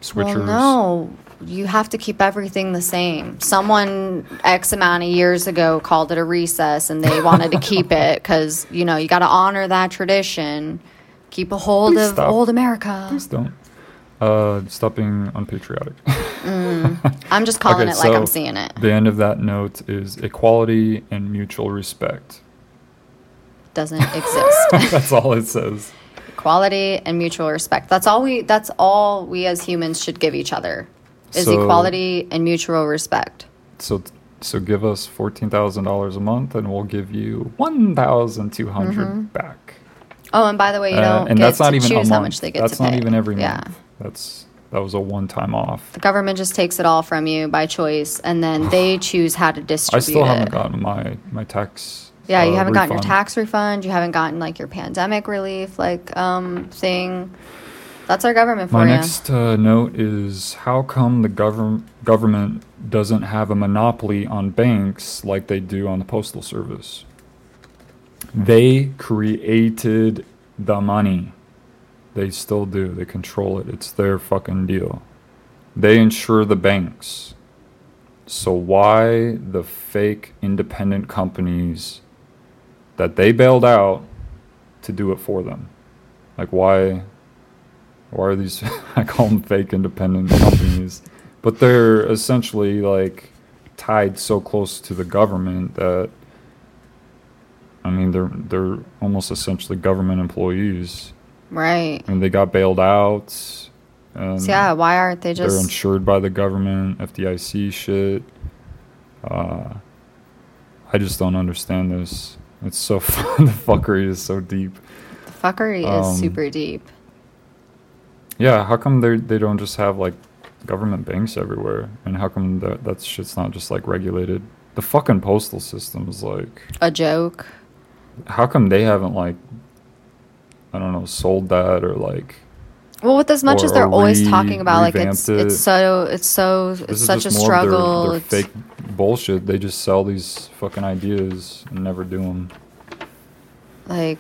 switchers. Well, switchers. no, you have to keep everything the same. Someone X amount of years ago called it a recess, and they wanted to keep it because you know you got to honor that tradition. Keep a hold Please of stop. old America. Please don't. Uh, stop being unpatriotic. I'm just calling Okay, it like I'm seeing it. The end of that note is equality and mutual respect. Doesn't exist. That's all it says. equality and mutual respect. That's all we. That's all we as humans should give each other. Is So- equality and mutual respect. So so give us fourteen thousand dollars a month, and we'll give you one thousand two hundred back. Oh, and by the way, Mm-hmm. you Uh, don't and get that's not even choose how much they get that's not pay. even every yeah. month. That's that was a one-time off. The government just takes it all from you by choice, and then they choose how to distribute. I still haven't it. gotten my my tax. yeah, you uh, haven't gotten your tax refund. You haven't gotten like your pandemic relief, like um thing. That's our government for My you. next uh, note is how come the govern- government doesn't have a monopoly on banks like they do on the postal service? They created the money. They still do. They control it. It's their fucking deal. They insure the banks. So why the fake independent companies that they bailed out to do it for them? Like why why are these I call them fake independent companies, but they're essentially like tied so close to the government that I mean they're they're almost essentially government employees. right. I mean they got bailed out. And So yeah, why aren't they just? they're insured by the government, FDIC shit. Uh, I just don't understand this. It's so the fuckery is so deep. the fuckery um, is super deep. Yeah, how come they they don't just have like government banks everywhere? And how come that that shit's not just like regulated? The fucking postal system is like, A joke. how come they haven't like, I don't know, sold that or like Well, with as much Or- as they're always re- talking about, like it's revamped it's so it's so it's such a just more of their- struggle. Their, It's- fake bullshit. They just sell these fucking ideas and never do them. like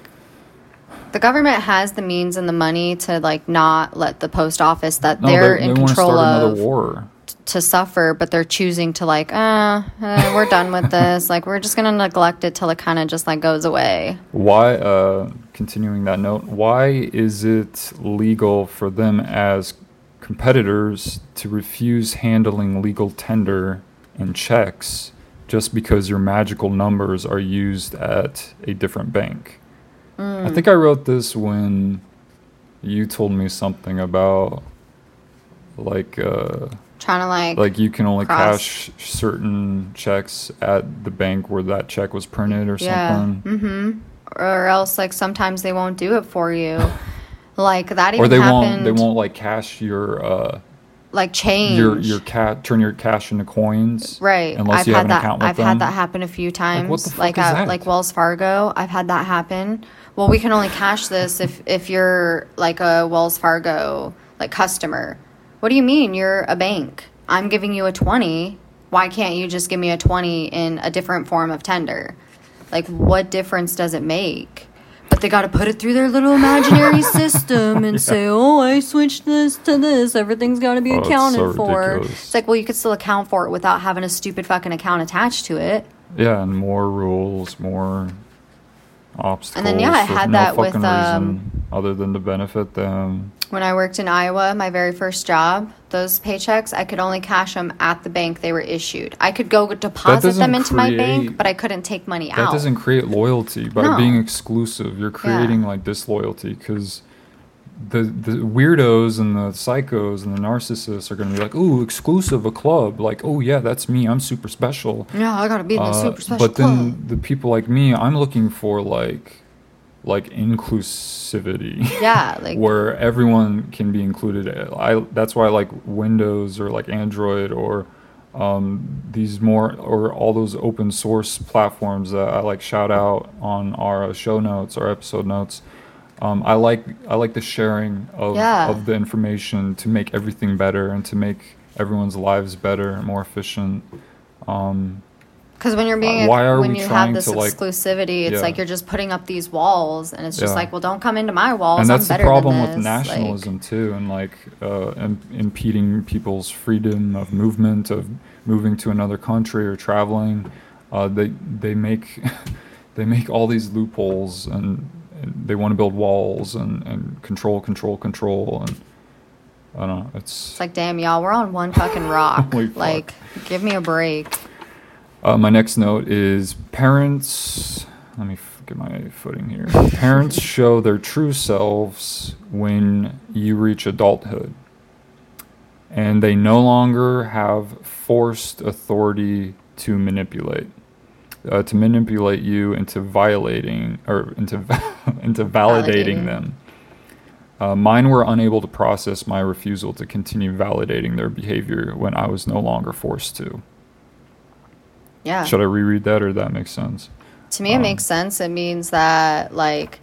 the government has the means and the money to like not let the post office that No, they're they, in they control of war. to suffer, but they're choosing to like, uh, uh we're done with this. Like we're just gonna neglect it till it kind of just like goes away. Why? Uh, continuing that note, why is it legal for them as competitors to refuse handling legal tender and checks just because your magical numbers are used at a different bank? I think I wrote this when you told me something about like uh, Trying to like, like you can only Cross. cash certain checks at the bank where that check was printed or Yeah. something. or else like sometimes they won't do it for you. like that even or they happened. won't they won't like cash your uh like change. your your cat turn your cash into coins Right. unless I've you have had an that. account with I've them had that happen a few times. what the fuck like is at that? like Wells Fargo, I've had that happen. Well, we can only cash this if if you're like a Wells Fargo like customer. What do you mean you're a bank? I'm giving you a 20. Why can't you just give me a 20 in a different form of tender? Like what difference does it make? But they got to put it through their little imaginary system and say, "Oh, I switched this to this. Everything's got to be Oh, it's accounted so for." ridiculous. It's like, well, you could still account for it without having a stupid fucking account attached to it. yeah and more rules more obstacles then, yeah, I had no that with, um, other than to benefit them When I worked in Iowa, my very first job, those paychecks, I could only cash them at the bank they were issued. I could go deposit them into my bank, but I couldn't take money that out. That doesn't create loyalty by No. being exclusive you're creating like disloyalty because the the weirdos and the psychos and the narcissists are going to be like ooh exclusive a club. Like oh yeah that's me i'm super special. Yeah, I gotta be in the Uh, super special but then club. the people like me i'm looking for like like inclusivity. Yeah, like where everyone can be included. I that's why i like windows or like android or um, these more or all those open source platforms that i like shout out on our show notes our episode notes um, i like i like the sharing of, Yeah. of the information to make everything better and to make everyone's lives better and more efficient um, Because when you're being, Uh, when you have this to, like- exclusivity, it's Yeah. like you're just putting up these walls, and it's just Yeah. like, well, don't come into my walls. and I'm that's the better problem with this. Like, nationalism too and like uh, Im- impeding people's freedom of movement of moving to another country or traveling uh, they they make they make all these loopholes and they want to build walls and, and control control control and I don't know it's it's like, damn, y'all, we're on one fucking rock. Fuck. like, give me a break. Uh, my next note is parents. Let me f- get my footing here. parents show their true selves when you reach adulthood, and they no longer have forced authority to manipulate. Uh, to manipulate you into violating or into into validating Validating. them. Uh, mine were unable to process my refusal to continue validating their behavior when I was no longer forced to. Yeah. Should I reread that or that makes sense? To me, it Um, makes sense. It means that, like,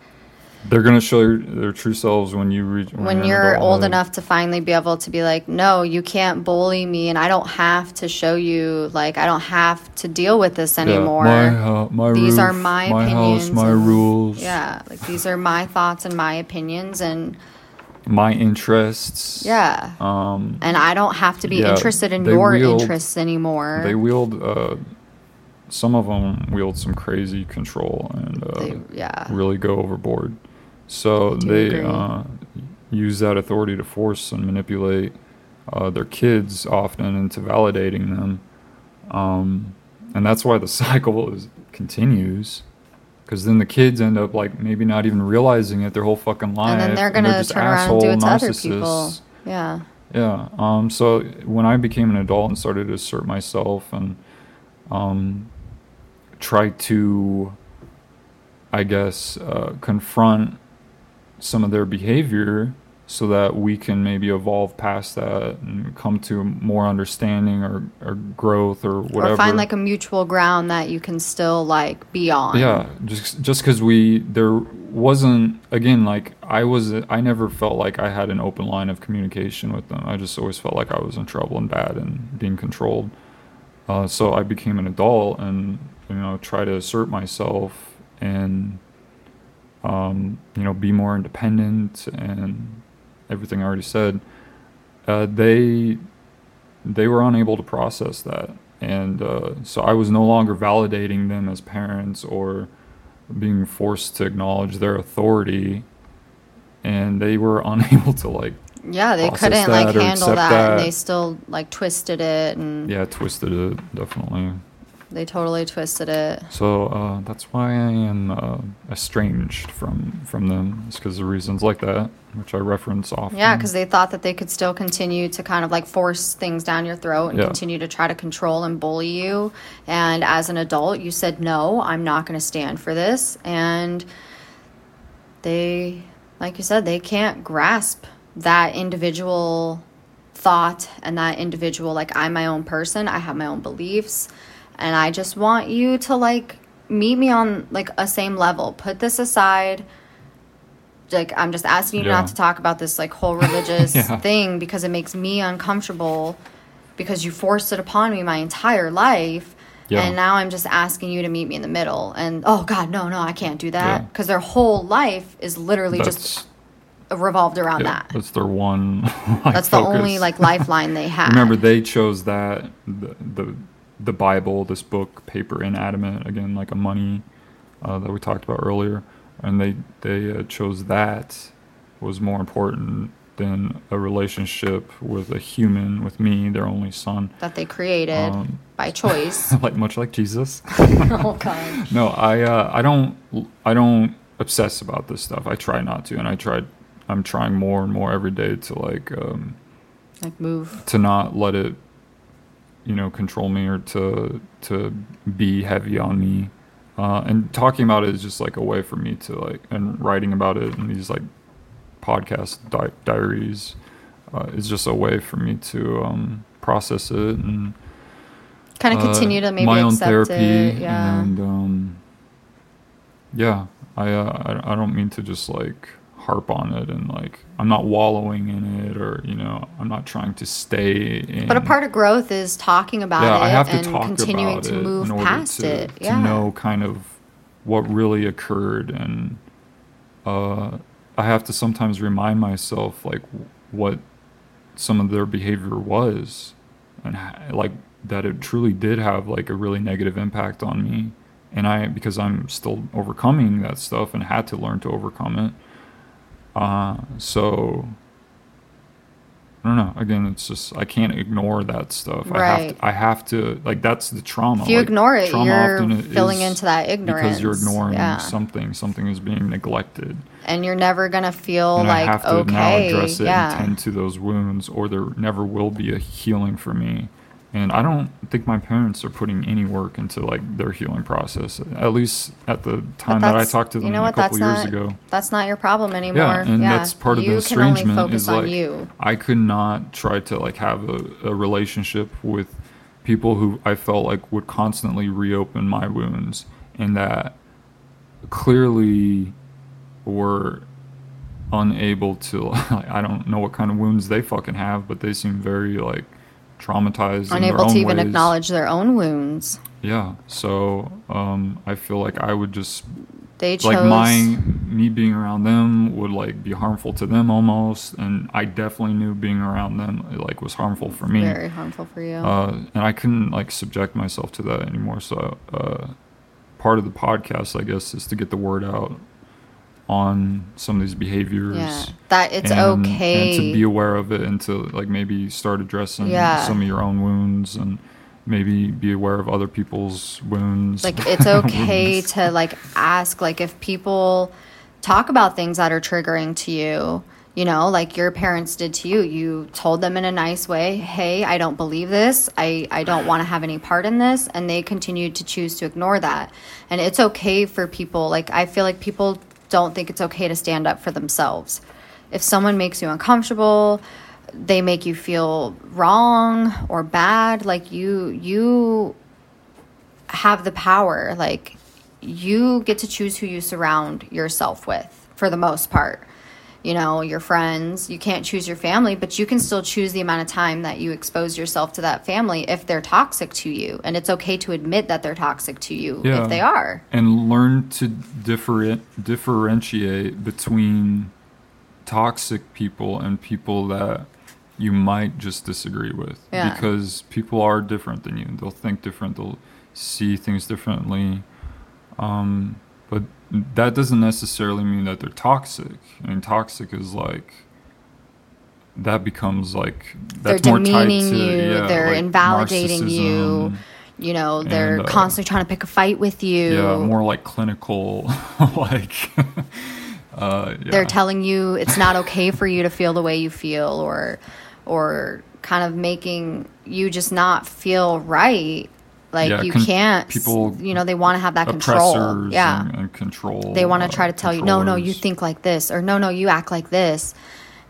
They're gonna show their true selves when you reach when an you're old enough to finally be able to be like, no, you can't bully me, and I don't have to show you, like, I don't have to deal with this Yeah, anymore. My, hou- my these are my, my opinions. house, my and- rules, Yeah, like these are my thoughts and my opinions, and my interests. yeah, Um, and I don't have to be yeah, interested in your wield- interests anymore. they wield. Uh, some of them wield some crazy control and uh, They- yeah. really go overboard. So do they uh, use that authority to force and manipulate uh, their kids often into validating them, um, and that's why the cycle is continues. Because then the kids end up like maybe not even realizing it their whole fucking life, and then they're gonna just turn around and do it to other people. Yeah, Yeah. Um, so when I became an adult and started to assert myself and um, try to, I guess, uh, confront some of their behavior so that we can maybe evolve past that and come to more understanding or, or growth or whatever. or find like a mutual ground that you can still like be on. Yeah, just just because we there wasn't again like I was I never felt like I had an open line of communication with them. I just always felt like I was in trouble and bad and being controlled. Uh, so I became an adult and you know try to assert myself and um, you know be more independent and everything I already said. Uh, they they were unable to process that, and uh, so I was no longer validating them as parents or being forced to acknowledge their authority and they were unable to like Yeah, they couldn't like handle that, that. and they still like twisted it and yeah twisted it definitely they totally twisted it. so uh, that's why i am uh, estranged from from them it's because of reasons like that which i reference often Yeah, because they thought that they could still continue to kind of like force things down your throat and Yeah. continue to try to control and bully you. And as an adult, you said, no, I'm not going to stand for this. And they, like you said, they can't grasp that individual thought and that individual, like, I'm my own person, I have my own beliefs. And I just want you to like meet me on like a same level. Put this aside like I'm just asking you Yeah. not to talk about this like whole religious Yeah. thing because it makes me uncomfortable because you forced it upon me my entire life. Yeah. And now I'm just asking you to meet me in the middle. And oh God, no, no, I can't do that because their whole life is literally that's just revolved around yeah, that. that's their one like, That's the only like lifeline they have. remember they chose that the, the the bible this book paper inanimate again like a money uh, that we talked about earlier and they they uh, chose that was more important than a relationship with a human with me their only son that they created Um, by choice. like much like jesus oh God. no i uh, i don't i don't obsess about this stuff i try not to and i tried i'm trying more and more every day to like um Like move. to not let it you know control me or to to be heavy on me uh, and talking about it is just like a way for me to like and writing about it in these like podcast di- diaries uh, is just a way for me to um, process it and Kind of uh, continue to maybe my own accept therapy it. Yeah. and um, yeah I, uh, I I don't mean to just like harp on it and like I'm not wallowing in it or you know I'm not trying to stay in But a part of growth is talking about yeah, it I have to and talk continuing about to it move past to, it. to know kind of what really occurred, and uh, I have to sometimes remind myself like what some of their behavior was, and like that it truly did have like a really negative impact on me, and I because I'm still overcoming that stuff and had to learn to overcome it. Uh, so I don't know. Again, it's just I can't ignore that stuff. I have Right. to. I have to like that's the trauma. If you Like, ignore it, trauma you're filling into that ignorance because you're ignoring Yeah. something. Something is being neglected, and you're never gonna feel and like I have to okay. now address it yeah. and tend to those wounds, or there never will be a healing for me. And I don't think my parents are putting any work into like their healing process. At least at the time that I talked to them you know a what? couple that's years not, ago. That's not your problem anymore. Yeah, and that's part of you the estrangement is like you. I could not try to like have a, a relationship with people who I felt like would constantly reopen my wounds and that clearly were unable to like, I don't know what kind of wounds they fucking have, but they seem very like traumatized in their Unable to even ways. acknowledge their own wounds. Yeah. So um I feel like I would just They chose. like my me being around them would like be harmful to them almost and i definitely knew being around them like was harmful for me very harmful for you. uh, and i couldn't like subject myself to that anymore so uh, part of the podcast i guess is to get the word out on some of these behaviors yeah, that it's and, okay. and to be aware of it and to like maybe start addressing Yeah. some of your own wounds and maybe be aware of other people's wounds. Like it's okay to like ask like if people talk about things that are triggering to you you know like your parents did to you. You told them in a nice way hey i don't believe this. I i don't want to have any part in this and they continued to choose to ignore that. And it's okay for people like i feel like people don't think it's okay to stand up for themselves if someone makes you uncomfortable they make you feel wrong or bad like you you have the power like you get to choose who you surround yourself with for the most part. You know, your friends, you can't choose your family, but you can still choose the amount of time that you expose yourself to that family if they're toxic to you. And it's okay to admit that they're toxic to you Yeah. if they are. and learn to different differentiate between toxic people and people that you might just disagree with Yeah. because people are different than you they'll think different they'll see things differently um, but that doesn't necessarily mean that they're toxic i mean toxic is like that becomes like that's they're more tied demeaning to you, yeah, they're like invalidating you. You know, they're And, uh, constantly trying to pick a fight with you. Yeah, more like clinical, like. uh, yeah. they're telling you it's not okay for you to feel the way you feel or or kind of making you just not feel right like Yeah, you con- can't people- you know they want to have that control. yeah. and, and control. they want to try to tell you no no you think like this or no no you act like this.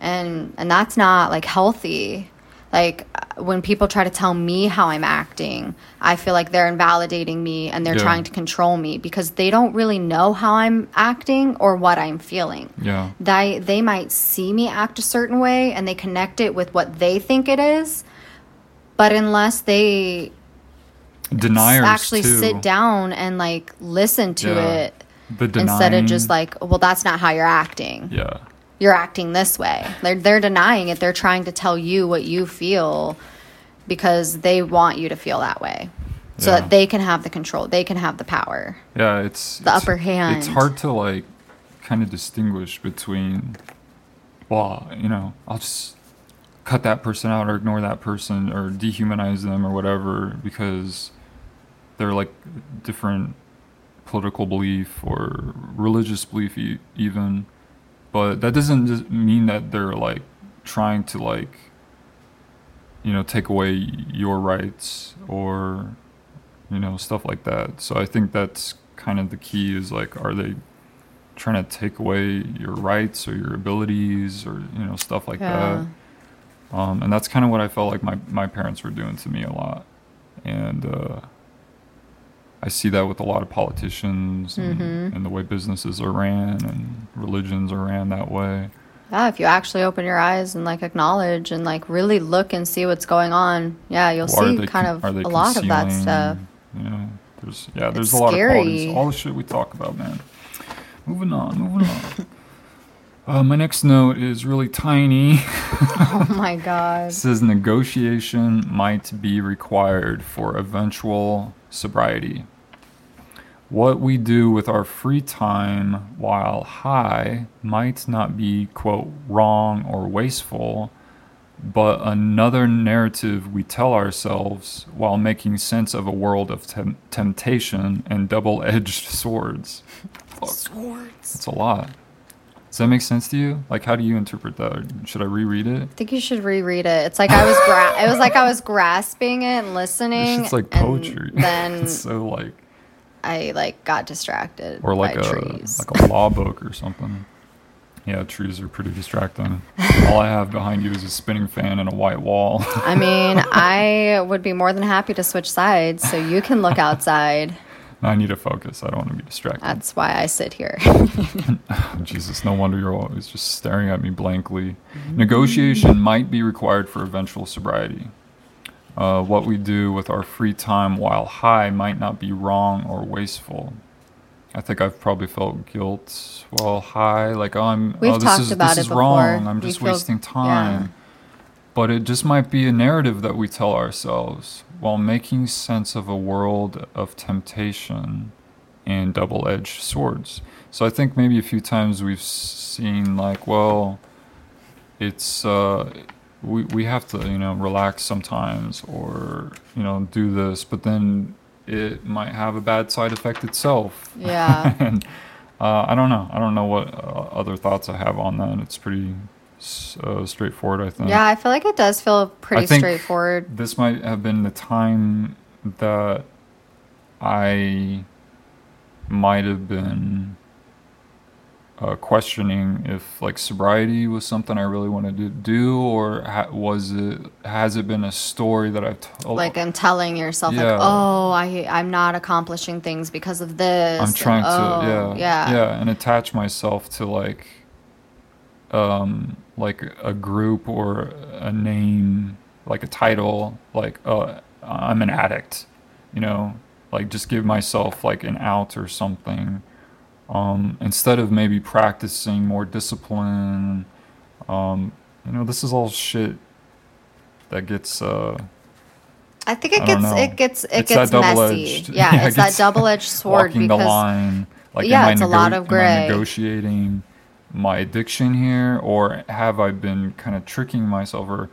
And and that's not like healthy. Like uh, when people try to tell me how i'm acting i feel like they're invalidating me and they're Yeah. trying to control me because they don't really know how i'm acting or what i'm feeling. Yeah, they they might see me act a certain way and they connect it with what they think it is but unless they deniers actually too. sit down and like listen to Yeah. it denying, instead of just like well that's not how you're acting yeah, you're acting this way they're, they're denying it they're trying to tell you what you feel because they want you to feel that way so Yeah. that they can have the control they can have the power yeah. It's The it's- upper hand. It's hard to like kind of distinguish between. Well, you know, I'll just cut that person out or ignore that person or dehumanize them or whatever because they're like different political belief or religious belief e- even. But that doesn't just mean that they're like trying to like you know take away your rights or you know stuff like that. So i think that's kind of the key is like are they trying to take away your rights or your abilities or you know stuff like Yeah. that um, and that's kind of what i felt like my, my parents were doing to me a lot and uh, i see that with a lot of politicians and, Mm-hmm. and the way businesses are ran and religions are ran that way yeah if you actually open your eyes and like acknowledge and like really look and see what's going on yeah you'll are see kind con- of a lot of that stuff know, there's yeah, there's It's a lot of qualities. All the shit we talk about, man. Moving on, moving on. Uh, my next note is really tiny. oh my god It says negotiation might be required for eventual sobriety. What we do with our free time while high might not be, quote, wrong or wasteful, but another narrative we tell ourselves while making sense of a world of tem- temptation and double edged swords. Fuck. swords That's a lot. Does that make sense to you? Like, how do you interpret that? Or Should I reread it? I think you should reread it. It's like I was gra- it was like I was grasping it and listening. It's like poetry. Then it's so like, I like got distracted or like a trees. like a law book or something. Yeah, trees are pretty distracting. All I have behind you is a spinning fan and a white wall. I mean, I would be more than happy to switch sides so you can look outside. I need to focus. I don't want to be distracted. That's why I sit here. Jesus, no wonder you're always just staring at me blankly. Negotiation might be required for eventual sobriety. Uh, what we do with our free time while high might not be wrong or wasteful. I think I've probably felt guilt while high, like oh, I'm We've oh, this talked is, about this it is before. wrong. I'm We just feel- wasting time. yeah. But it just might be a narrative that we tell ourselves while making sense of a world of temptation and double edged swords. So I think maybe a few times we've seen, like, well, it's, uh, we, we have to, you know, relax sometimes or, you know, do this, but then it might have a bad side effect itself. Yeah. and uh, I don't know. I don't know what uh, other thoughts I have on that. It's pretty uh, straightforward, I think yeah, I feel like it does feel pretty think- straightforward. this might have been the time that I might have been uh, questioning if like sobriety was something I really wanted to do, or ha- was it has it been a story that I've told? Like I'm telling yourself Yeah. like oh i i'm not accomplishing things because of this I'm trying and, to oh, yeah yeah yeah and attach myself to like um like a group or a name like a title like uh I'm an addict you know like just give myself like an out or something um instead of maybe practicing more discipline um you know this is all shit that gets uh i think it I gets it gets it It's gets messy yeah, it it's that double-edged sword walking because the line. Like, Yeah, it's a lot of am I gray. negotiating my addiction here, or have I been kind of tricking myself, or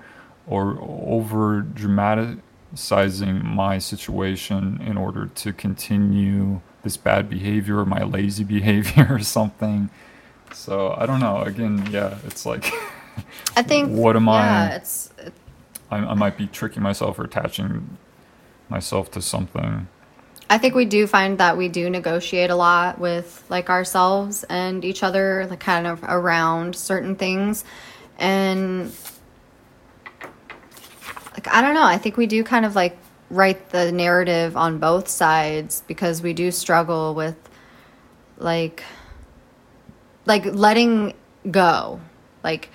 or over dramatizing my situation in order to continue this bad behavior, or my lazy behavior, or something? So I don't know. Again, yeah, it's like i think What am I- yeah it's I, I might be tricking myself or attaching myself to something. I think we do find that we do negotiate a lot with like ourselves and each other, like kind of around certain things. And like I don't know, I think we do kind of like write the narrative on both sides because we do struggle with like like letting go. Like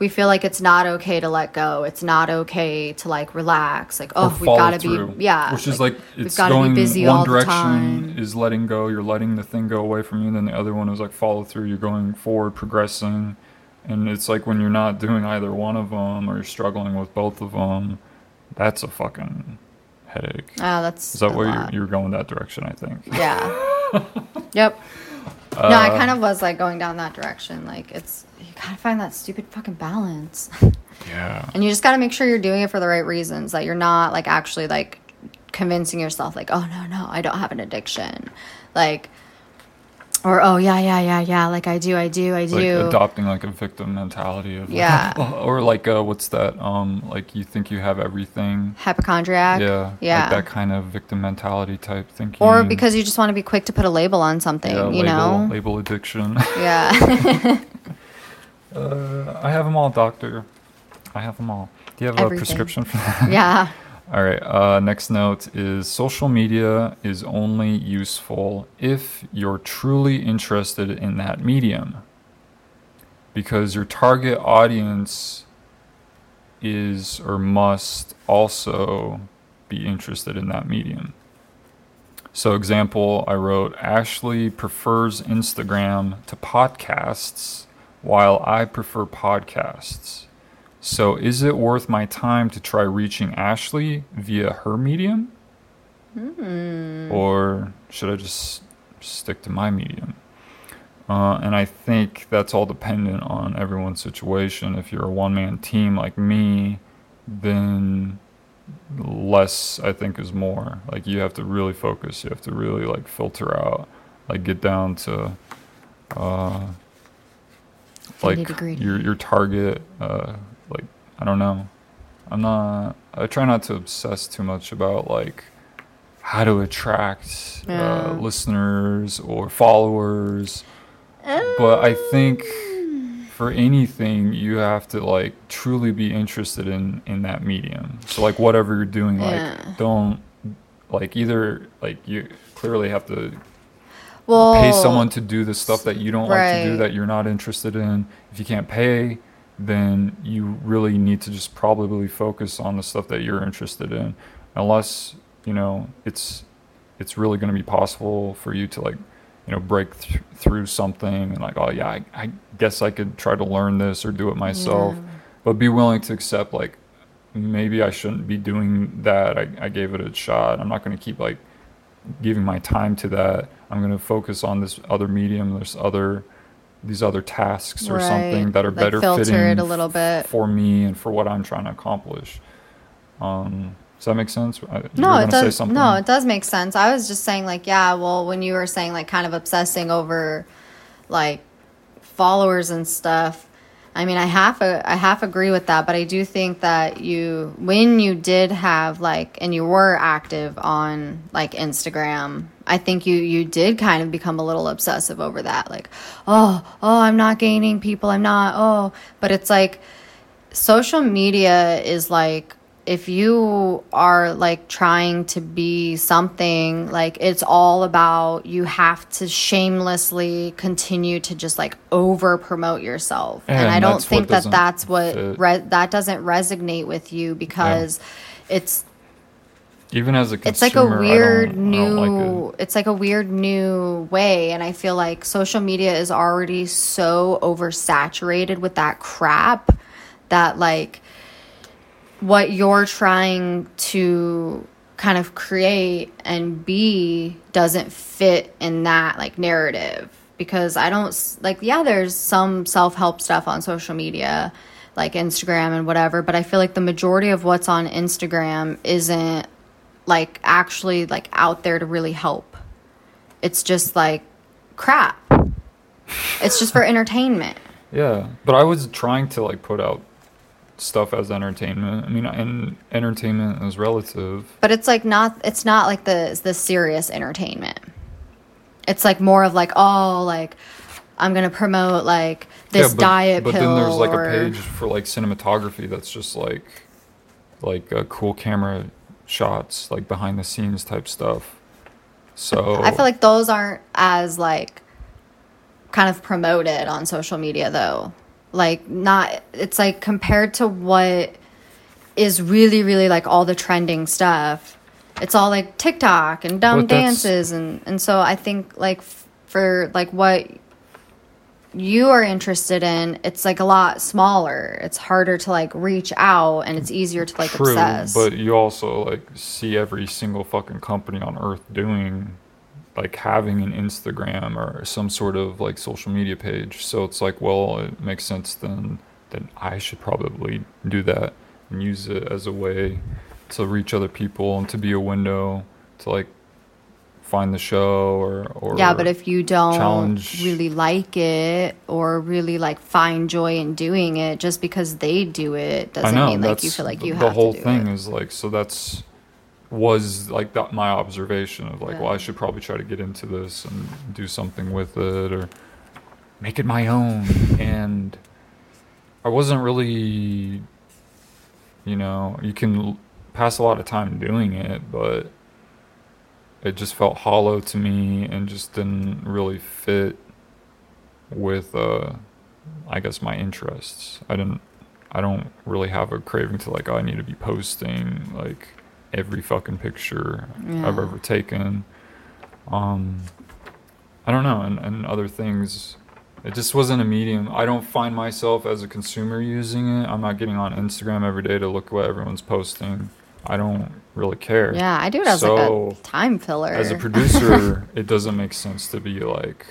we feel like it's not okay to let go. It's not okay to like relax. Like oh, we've got to be yeah, which is like we've it's going busy one all the direction time. is letting go you're letting the thing go away from you and then the other one is like follow through you're going forward progressing and it's like when you're not doing either one of them or you're struggling with both of them that's a fucking headache Oh, that's is that where you're, you're going that direction i think Yeah. yep. no, Uh, I kind of was like going down that direction. Like it's you gotta find that stupid fucking balance, yeah and you just gotta make sure you're doing it for the right reasons. That you're not like actually like convincing yourself like, oh no no, I don't have an addiction, like, or oh yeah yeah yeah yeah, like I do I do I like do. adopting like a victim mentality of like, Yeah. or like uh what's that um like you think you have everything Hypochondriac. yeah Yeah. like that kind of victim mentality type thinking or because you just want to be quick to put a label on something, yeah, you label, know? label addiction. Yeah. uh, I have them all, doctor. I have them all. Do you have a prescription for that? yeah. all right. Uh, next note is social media is only useful if you're truly interested in that medium, because your target audience is or must also be interested in that medium. So, example, I wrote Ashley prefers Instagram to podcasts, while I prefer podcasts. So, is it worth my time to try reaching Ashley via her medium? Or should I just stick to my medium? Uh, and I think that's all dependent on everyone's situation. If you're a one man team like me, then less I think is more. Like you have to really focus. You have to really like filter out, like get down to uh like your your target uh like I don't know. I'm not I try not to obsess too much about like how to attract Yeah. uh, listeners or followers. But I think for anything you have to like truly be interested in in that medium so like whatever you're doing like Yeah. don't like either like you clearly have to Well, pay someone to do the stuff that you don't like to do that you're not interested in. If you can't pay then you really need to just probably focus on the stuff that you're interested in. Unless you know it's it's really going to be possible for you to like you know break th- through something and like oh yeah I, I guess i could try to learn this or do it myself. But be willing to accept like maybe i shouldn't be doing that. I, I gave it a shot. I'm not going to keep like giving my time to that i'm going to focus on this other medium there's other these other tasks or something that are Like, better fitting a little bit. for me and for what i'm trying to accomplish um does that make sense I- No, it does. No, it does make sense. I was just saying, like, yeah. Well, when you were saying, like, kind of obsessing over, like, followers and stuff, I mean, I half I half agree with that, but I do think that you when you did have like and you were active on like Instagram, I think you you did kind of become a little obsessive over that. Like, oh, oh, I'm not gaining people. I'm not. Oh, but it's like social media is like if you are like trying to be something like it's all about you have to shamelessly continue to just like over promote yourself. And, And i don't think that that's what re- that doesn't resonate with you because it's Even as a consumer, it's like a weird new like it. it's like a weird new way and i feel like social media is already so oversaturated with that crap that like what you're trying to kind of create and be doesn't fit in that like narrative. Because i don't like yeah there's some self-help stuff on social media like instagram and whatever but i feel like the majority of what's on instagram isn't like actually like out there to really help. It's just like crap. It's just for entertainment. Yeah, but I was trying to like put out stuff as entertainment. I mean, and entertainment is relative. but it's like not it's not like the the serious entertainment it's like more of like oh like i'm gonna promote like this yeah, but, diet but pill then there's like or, a page for like cinematography that's just like like uh, cool camera shots, like behind the scenes type stuff. So i feel like those aren't as like kind of promoted on social media though like not it's like compared to what is really really like all the trending stuff it's all like tiktok and dumb dances and and so i think like f- for like what you are interested in it's like a lot smaller. It's harder to like reach out and it's easier to like True, obsess. but you also like see every single fucking company on earth doing like having an Instagram or some sort of like social media page. So it's like, well, it makes sense then then I should probably do that and use it as a way to reach other people and to be a window to like find the show or or yeah but if you don't challenge- really like it or really like find joy in doing it just because they do it doesn't know mean like you feel like you have. the have whole to do thing it. is like so that's was like that my observation of like well I should probably try to get into this and do something with it or make it my own and I wasn't really you know you can pass a lot of time doing it but it just felt hollow to me and just didn't really fit with uh I guess my interests. I didn't I don't really have a craving to like oh, I need to be posting like every fucking picture I've ever taken. Um I don't know and, and other things it just wasn't a medium. I don't find myself as a consumer using it. I'm not getting on Instagram every day to look at what everyone's posting. I don't really care. yeah i do it as like So, a time filler As a producer, it doesn't make sense to be like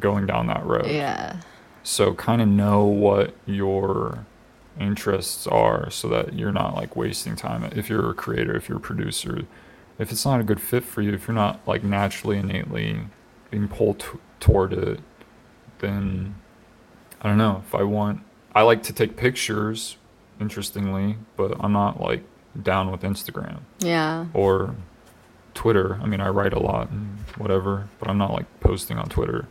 going down that road. yeah So kind of know what your interests are so that you're not like wasting time if you're a creator, if you're a producer. If it's not a good fit for you, if you're not like naturally innately being pulled t- toward it, then I don't know. If I want I like to take pictures interestingly, but I'm not like down with Instagram yeah or Twitter. I mean, I write a lot and whatever, but I'm not like posting on Twitter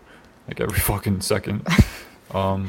like every fucking second. Um,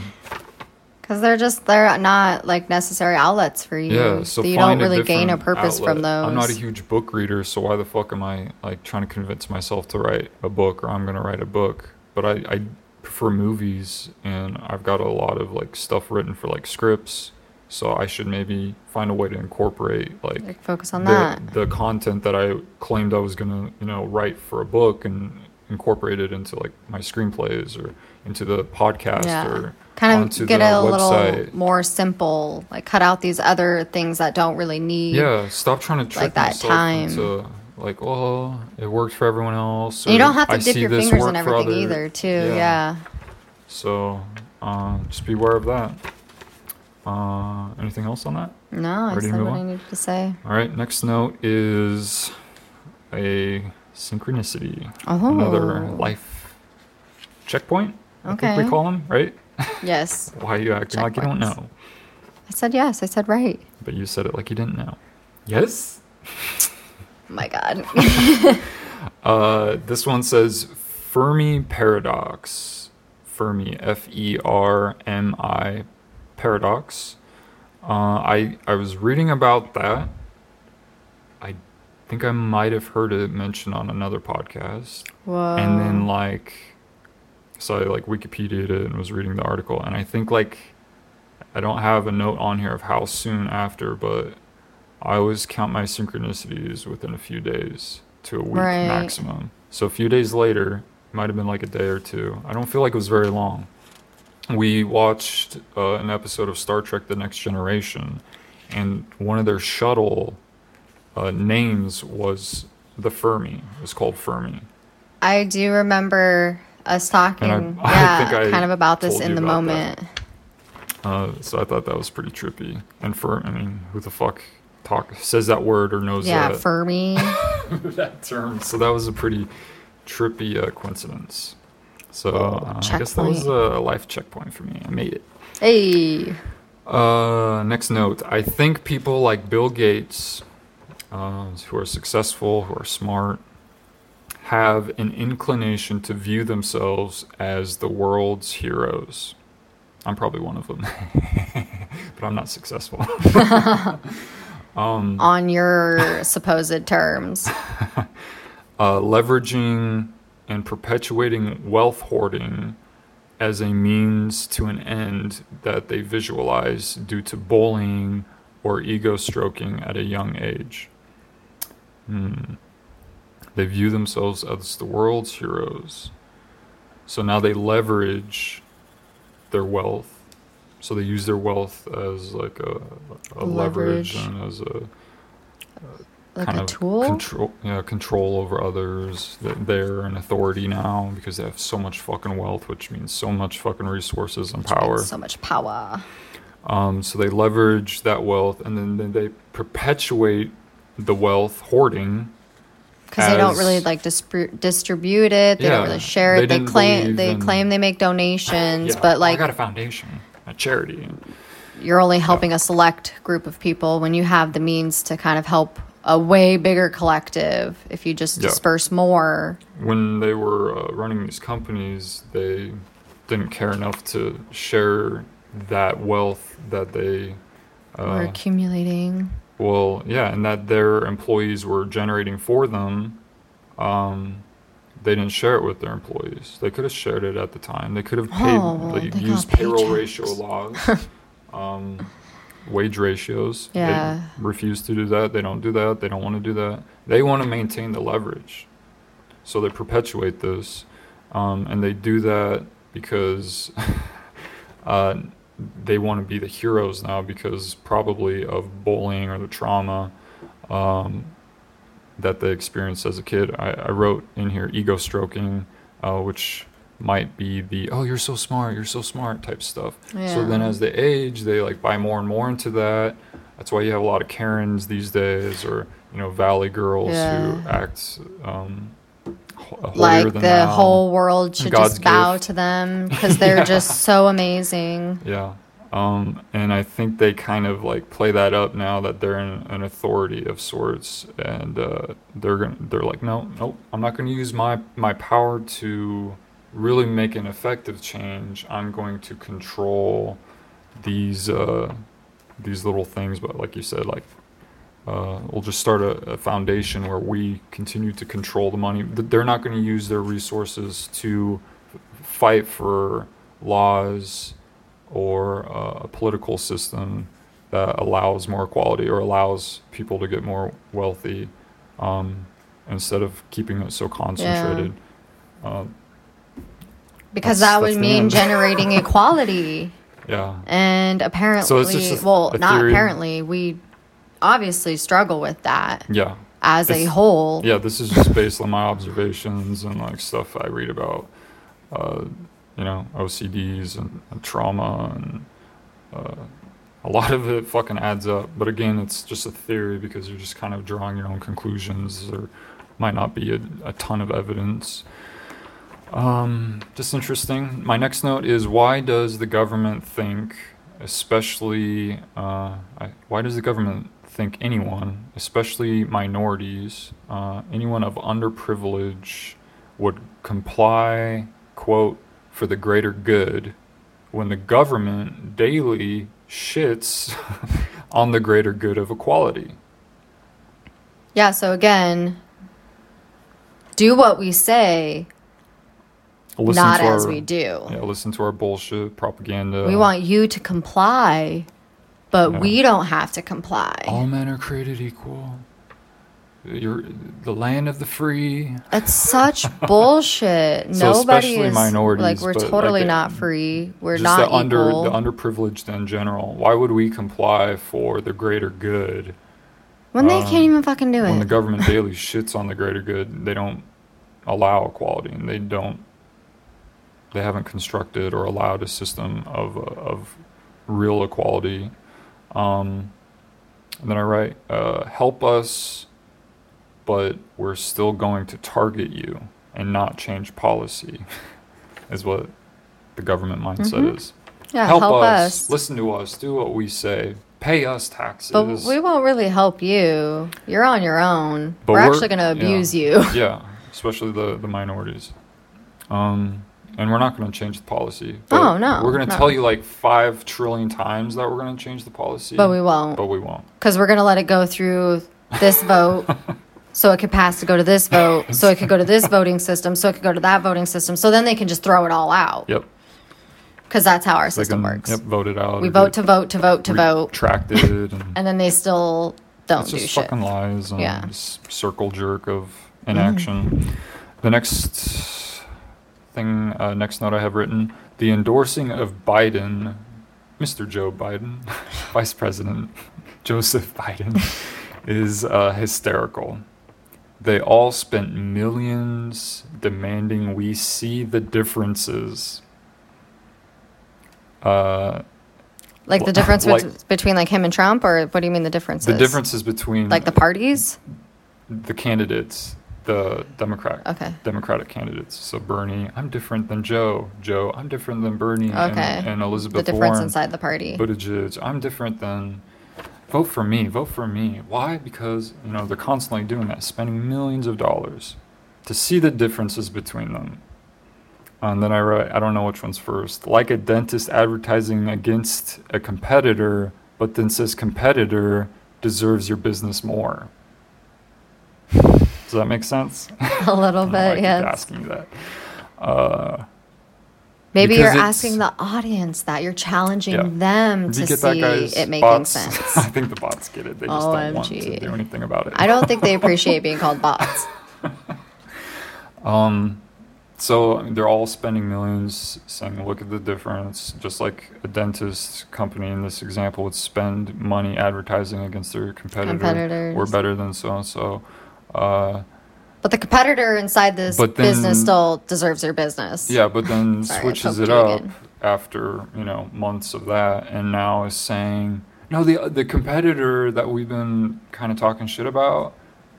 because they're just they're not like necessary outlets for you. Yeah, so you don't really gain a purpose from those I'm not a huge book reader, so why the fuck am I like trying to convince myself to write a book or I'm gonna write a book? But I, I prefer movies, and I've got a lot of like stuff written for like scripts, so I should maybe find a way to incorporate like like focus on the, that. the content that I claimed I was gonna, you know, write for a book and incorporate it into like my screenplays or into the podcast yeah. or kind of get a little more simple like cut out these other things that don't really need Yeah, stop trying to trick like that time. into like, well, it works for everyone else. You don't have to I dip your fingers in everything either too yeah, So, uh, just be aware of that. Uh, anything else on that? no i said what i on? needed to say All right, next note is a synchronicity. Oh. Another life checkpoint, okay. I think we call them, right? Yes. Why are you acting like you don't know? I said yes. I said right. But you said it like you didn't know. Yes? My God. Uh, this one says Fermi paradox. Fermi, F E R M I, paradox. Uh, I I was reading about that. I think I might have heard it mentioned on another podcast, Whoa. and then like, so I like Wikipedia'd it and was reading the article, and I think like, I don't have a note on here of how soon after, but I always count my synchronicities within a few days to a week Right. maximum. So a few days later, might have been like a day or two. I don't feel like it was very long. We watched uh, an episode of Star Trek: The Next Generation, and one of their shuttle uh, names was the Fermi. It was called Fermi. I do remember us talking, And I- yeah, I kind of about this in the moment. Uh, so I thought that was pretty trippy. And for I mean, who the fuck talk says that word or knows Yeah, that Fermi. that term? So that was a pretty trippy uh, coincidence. So uh, I guess that was a life checkpoint for me. I made it. hey. Uh, next note. I think people like Bill Gates, uh, who are successful, who are smart, have an inclination to view themselves as the world's heroes. I'm probably one of them, but I'm not successful. On your supposed terms. uh, leveraging and perpetuating wealth hoarding as a means to an end that they visualize due to bullying or ego stroking at a young age. Hmm. They view themselves as the world's heroes. So now they leverage their wealth. So they use their wealth as like a, a leverage. Leverage. and as a Like kind a of tool? control yeah control over others that they're an authority now because they have so much fucking wealth which means so much fucking resources and power So much power. um, so they leverage that wealth and then, then they perpetuate the wealth hoarding Because they don't really like distribute it. They Yeah, don't really share it. They, didn't claim they in- claim they make donations, Yeah, but "Oh, like i got a foundation a charity you're only helping a select group of people when you have the means to kind of help a way bigger collective if you just Yeah. disperse more when they were uh, running these companies, they didn't care enough to share that wealth that they uh, accumulating. Well, yeah, and that their employees were generating for them. Um, they didn't share it with their employees. They could have shared it at the time. They could have paid, Oh, like, used payroll paychecks. ratio laws, um, wage ratios. Yeah. They refuse to do that. They don't do that. They don't want to do that. They want to maintain the leverage. So they perpetuate this. Um, and they do that because uh, they want to be the heroes now because probably of bullying or the trauma um, that they experienced as a kid. I, I wrote in here ego stroking, uh, which might be the oh you're so smart you're so smart type stuff. So then as they age, they like buy more and more into that. That's why you have a lot of Karens these days, or you know Valley girls who act um, Like the thou. whole world should God's just bow gift. to them because they're Yeah. just so amazing. Yeah. Um, and I think they kind of like play that up now that they're in an authority of sorts, and uh, they're gonna, they're like, no, nope, I'm not going to use my my power to really make an effective change. I'm going to control these uh, these little things, but like you said, like uh, we'll just start a, a foundation where we continue to control the money. They're not going to use their resources to fight for laws or uh, a political system that allows more equality or allows people to get more wealthy um, instead of keeping it so concentrated. Um, Because That's- that would mean generating equality. yeah. And apparently, So it's just a- well, not apparently, we obviously struggle with that Yeah. as a whole. Yeah, this is just based on my observations and like stuff I read about, uh, you know, OCDs and, and trauma and uh, a lot of it fucking adds up. But again, it's just a theory because you're just kind of drawing your own conclusions. There might not be a, a ton of evidence. Um, just interesting. My next note is why does the government think, especially, uh, I, why does the government think anyone, especially minorities, uh, anyone of underprivilege, would comply, quote, for the greater good when the government daily shits on the greater good of equality? Yeah, so again, do what we say, Listen not as our- we do. Yeah, listen to our bullshit propaganda. We want you to comply, but Yeah. we don't have to comply. all men are created equal. You're the land of the free. It's such bullshit. So Nobody especially is minorities, like we're but, like, totally not free. We're Just not the under equal. the underprivileged in general. Why would we comply for the greater good when they um, can't even fucking do it. when the government daily shits on the greater good? They don't allow equality, and they don't. They haven't constructed or allowed a system of of real equality. Um, and then I write, uh, help us, but we're still going to target you and not change policy, is what the government mindset is. Mm-hmm. yeah, help, help, us, us. listen to us, do what we say, pay us taxes. But we won't really help you. You're on your own. But we're, we're- actually going to yeah. abuse you. yeah, especially the, the minorities. Um, and we're not going to change the policy. Oh, no, We're going to no. tell you like five trillion times that we're going to change the policy. But we won't. But we won't. Because we're going to let it go through this vote so it could pass to go to this vote, so it could go to this voting system, so it could go to that voting system. So then they can just throw it all out. Yep. Because that's how our system can, works. Yep, vote it out. We vote to vote to vote to vote, Retracted. And and then they still don't it's do just shit. fucking lies and Yeah. circle jerk of mm-hmm. inaction. The next thing, uh, next note I have written: the endorsing of Biden, Mr. Joe Biden, Vice President Joseph Biden, is uh, hysterical. They all spent millions demanding we see the differences. Uh, Like the difference like- bet- between like him and Trump, or what do you mean the differences? the differences between like the parties. the candidates, the Democrat, Okay. Democratic candidates. So Bernie, I'm different than Joe. Joe, I'm different than Bernie Okay. and, and Elizabeth The difference Warren. inside the party. Buttigieg, I'm different than. Vote for me. Vote for me. Why? Because you know they're constantly doing that, spending millions of dollars to see the differences between them. And then I write, I don't know which one's first. Like a dentist advertising against a competitor, but then says competitor deserves your business more. Does that make sense? a little I don't know why I bit, keep asking that. Uh, Maybe you're asking the audience that you're challenging Yeah. them to get that, see it making Bots? sense. I think the bots get it. They just don't want to do anything about it. I don't think they appreciate being called bots. Um, so they're all spending millions, saying, "Look at the difference." Just like a dentist company in this example would spend money advertising against their competitor. Competitors. We're better than so and so. Uh, But the competitor inside this then- business still deserves their business. Yeah, but then Sorry, switches it up again. after you know months of that, and now is saying no. The the competitor that we've been kind of talking shit about,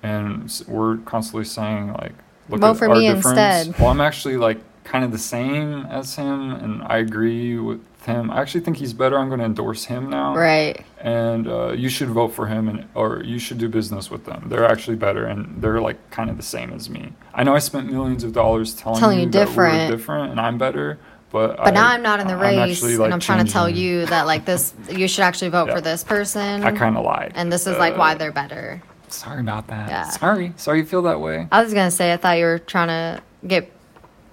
and we're constantly saying like, look Vote at for our me difference. instead. Well, I'm actually like kind of the same as him, and I agree with him. I actually think he's better. I'm going to endorse him now Right. and uh, you should vote for him and or you should do business with them they're actually better and they're like kind of the same as me i know i spent millions of dollars telling, Telling you, you that different. we're different and i'm better but But now I'm not in the race, actually, like, and I'm trying to tell you that like this, you should actually vote Yeah. for this person. i kind of lied and this is like why Uh, they're better. sorry about that Yeah. sorry sorry you feel that way I was gonna say I thought you were trying to get,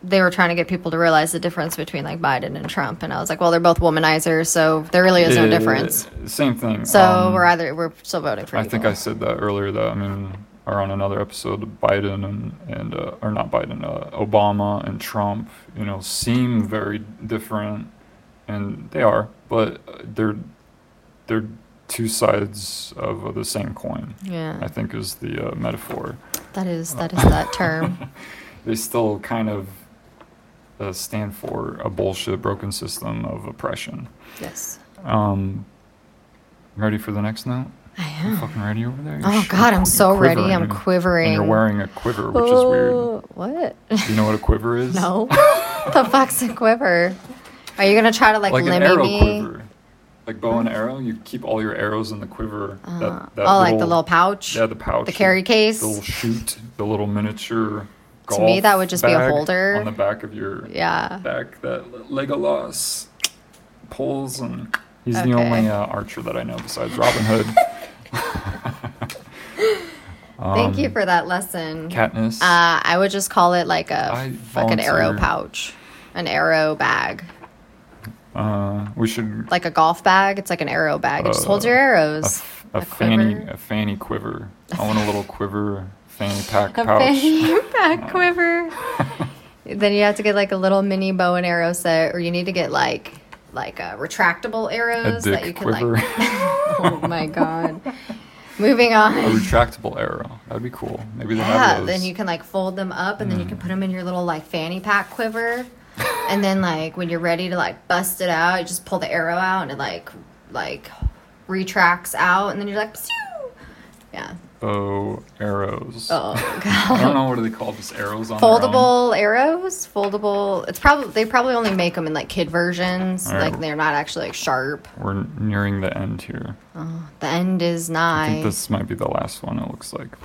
they were trying to get people to realize the difference between like Biden and Trump, and I was like, well, they're both womanizers, so there really is no Uh, difference. same thing So Um, we're either we're still voting for. I think. I said that earlier. That I mean, or on another episode, Biden and and uh, or not Biden, uh, Obama and Trump, you know, seem very different, and they are, but uh, they're they're two sides of uh, the same coin. Yeah. I think is the uh, metaphor. That is that is that term. They still kind of uh, stand for a bullshit, broken system of oppression. yes. Um, ready for the next note? I You am. fucking ready over there? Oh You're God, I'm so ready. I'm And quivering. you're wearing a quiver, which is weird. Oh, What? Do you know what a quiver is? No. the fuck's a quiver? Are you gonna try to like, Like an limit arrow me? quiver. Like bow and arrow, you keep all your arrows in the quiver. that, that oh, like the little pouch. Yeah, the pouch. The carry case? The little chute, the little miniature. To me, that would just be a holder. on the back of your Yeah. back that Legolas pulls, and he's the only uh, archer that I know besides Robin Hood. Thank you for that lesson. Katniss. Uh, I would just call it like a I like an arrow pouch, an arrow bag, uh, we should like a golf bag. It's like an arrow bag. It just holds your arrows. f- a A fanny quiver. a fanny quiver. I want a little quiver fanny pack A pouch. fanny pack quiver. then you have to get like a little mini bow and arrow set, or you need to get like like uh, retractable arrows that you can quiver. like. oh my god. Moving on. a retractable arrow. That'd be cool. Maybe they Yeah, have those. then you can like fold them up and then you can put them in your little like fanny pack quiver. and then like when you're ready to like bust it out, you just pull the arrow out and it like like retracts out and then you're like! Yeah. Bow arrows. Oh god! I don't know what are they called. Just arrows on? Foldable arrows, foldable. It's probably they probably only make them in like kid versions. Right. Like they're not actually like sharp. We're nearing the end here. Oh, the end is I think this might be the last one. It looks like,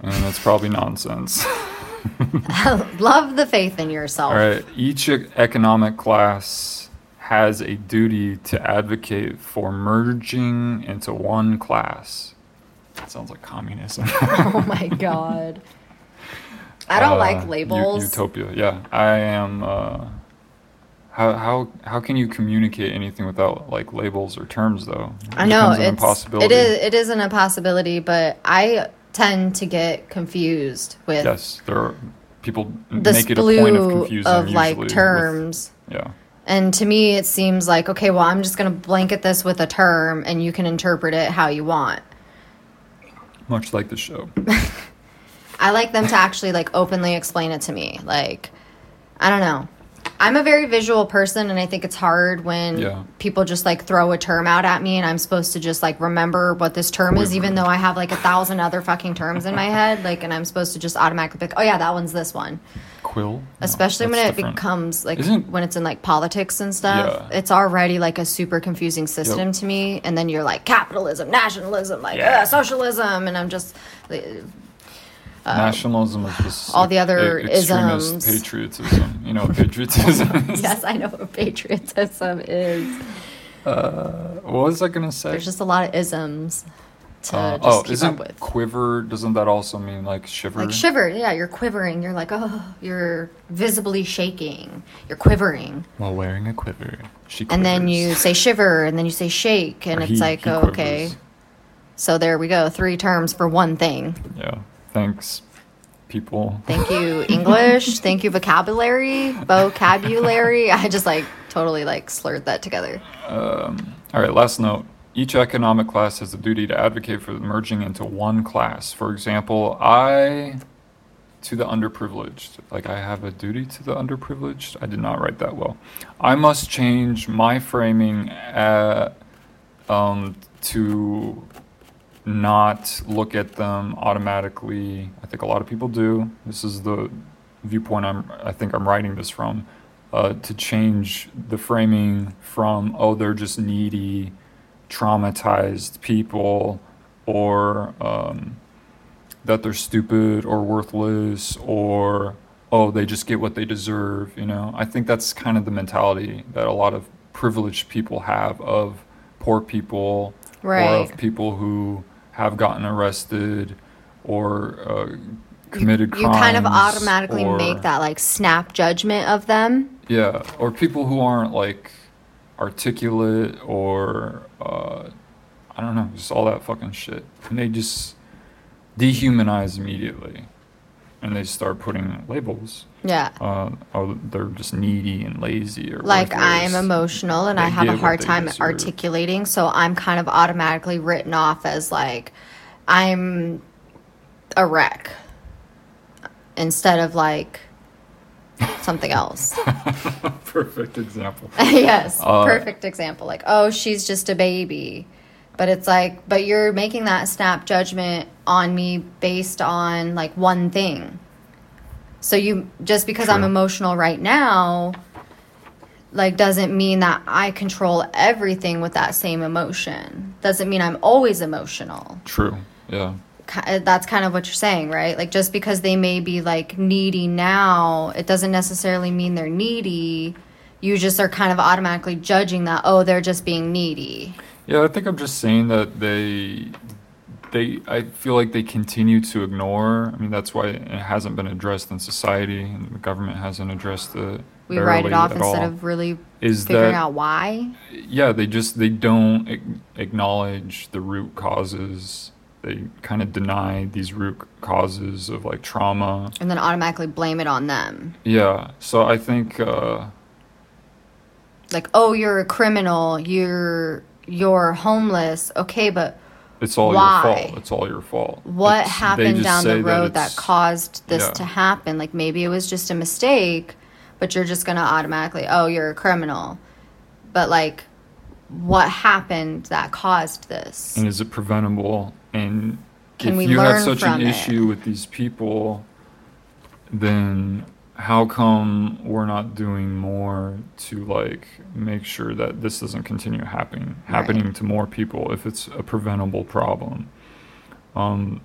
and it's probably nonsense. Love the faith in yourself. All right. Each economic class has a duty to advocate for merging into one class. That sounds like communism. Oh my god. I don't Uh, like u- labels. utopia. Yeah, I am. Uh, how how how can you communicate anything without like labels or terms though? It I know it's impossibility. it is it is an impossibility, but I tend to get confused with Yes, there are people make it a point of of like usually with- terms. yeah. And to me, it seems like okay, well, I'm just going to blanket this with a term, and you can interpret it how you want. Much like the show. I like them to actually like openly explain it to me. Like, I don't know. I'm a very visual person, and I think it's hard when Yeah. people just like throw a term out at me, and I'm supposed to just like remember what this term is, even though I have like a thousand other fucking terms in my head. Like, and I'm supposed to just automatically pick, oh yeah, that one's this one. Quill. No, Especially when it different. becomes like Isn't- when it's in like politics and stuff. Yeah. It's already like a super confusing system Yep. to me, and then you're like capitalism, nationalism, like Yeah. "Ugh, socialism, and I'm just. like, Nationalism is just uh, all the other e- isms. patriotism. You know patriotism is? yes, I know what patriotism is. What was I gonna say? There's just a lot of isms to Uh, just oh, keep isn't up with. quiver? Doesn't that also mean like shiver? Like shiver, yeah, you're quivering. You're like, oh, you're visibly shaking. You're quivering, While wearing a quiver, she. and then you say shiver, and then you say shake, and Or it's he- like, oh, okay. So there we go, three terms for one thing. Yeah. Thanks, people. Thank you, English. Thank you, vocabulary. Vocabulary. I just like totally like slurred that together. All right, last note. Each economic class has a duty to advocate for merging into one class. For example, I to the underprivileged. Like I have a duty to the underprivileged. I did not write that well. I must change my framing at, um, to not look at them automatically. I think a lot of people do. This is the viewpoint I'm I think I'm writing this from. Uh, to change the framing from oh they're just needy, traumatized people, or um, that they're stupid or worthless or oh they just get what they deserve you know i think that's kind of the mentality that a lot of privileged people have of poor people or of people who have gotten arrested or uh, committed crime. You crimes kind of automatically or- make that like snap judgment of them. yeah or people who aren't like articulate or uh, i don't know just all that fucking shit and they just dehumanize immediately and they start putting labels Yeah. uh, oh they're just needy and lazy or like I'm emotional and I have a hard time deserve. articulating, so I'm kind of automatically written off as like I'm a wreck instead of like something else. perfect example yes, Uh, perfect example. Like, oh, she's just a baby. But it's like, but you're making that snap judgment on me based on like one thing. So you just because I'm emotional right now, like doesn't mean that I control everything with that same emotion. Doesn't mean I'm always emotional. True. Yeah. Uh, that's kind of what you're saying, right? Like just because they may be like needy now, it doesn't necessarily mean they're needy. You just are kind of automatically judging that, oh, they're just being needy. Yeah, I think I'm just saying that they they I feel like they continue to ignore. I mean, that's why it hasn't been addressed in society and the government hasn't addressed it. We write it off instead all. of really Is figuring that- out why. yeah they just they don't acknowledge the root causes they kind of deny these root causes of like trauma And then automatically blame it on them. yeah so i think uh Like, oh, you're a criminal, you're you're homeless. Okay, but it's all Why? your fault it's all your fault what It's- happened down the road that, it's- caused this yeah. to happen like maybe it was just a mistake but you're just gonna automatically oh you're a criminal but like what happened that caused this and is it preventable and Can if we you have such an it? issue with these people then how come we're not doing more to like make sure that this doesn't continue happening happening to more people if it's a preventable problem? Um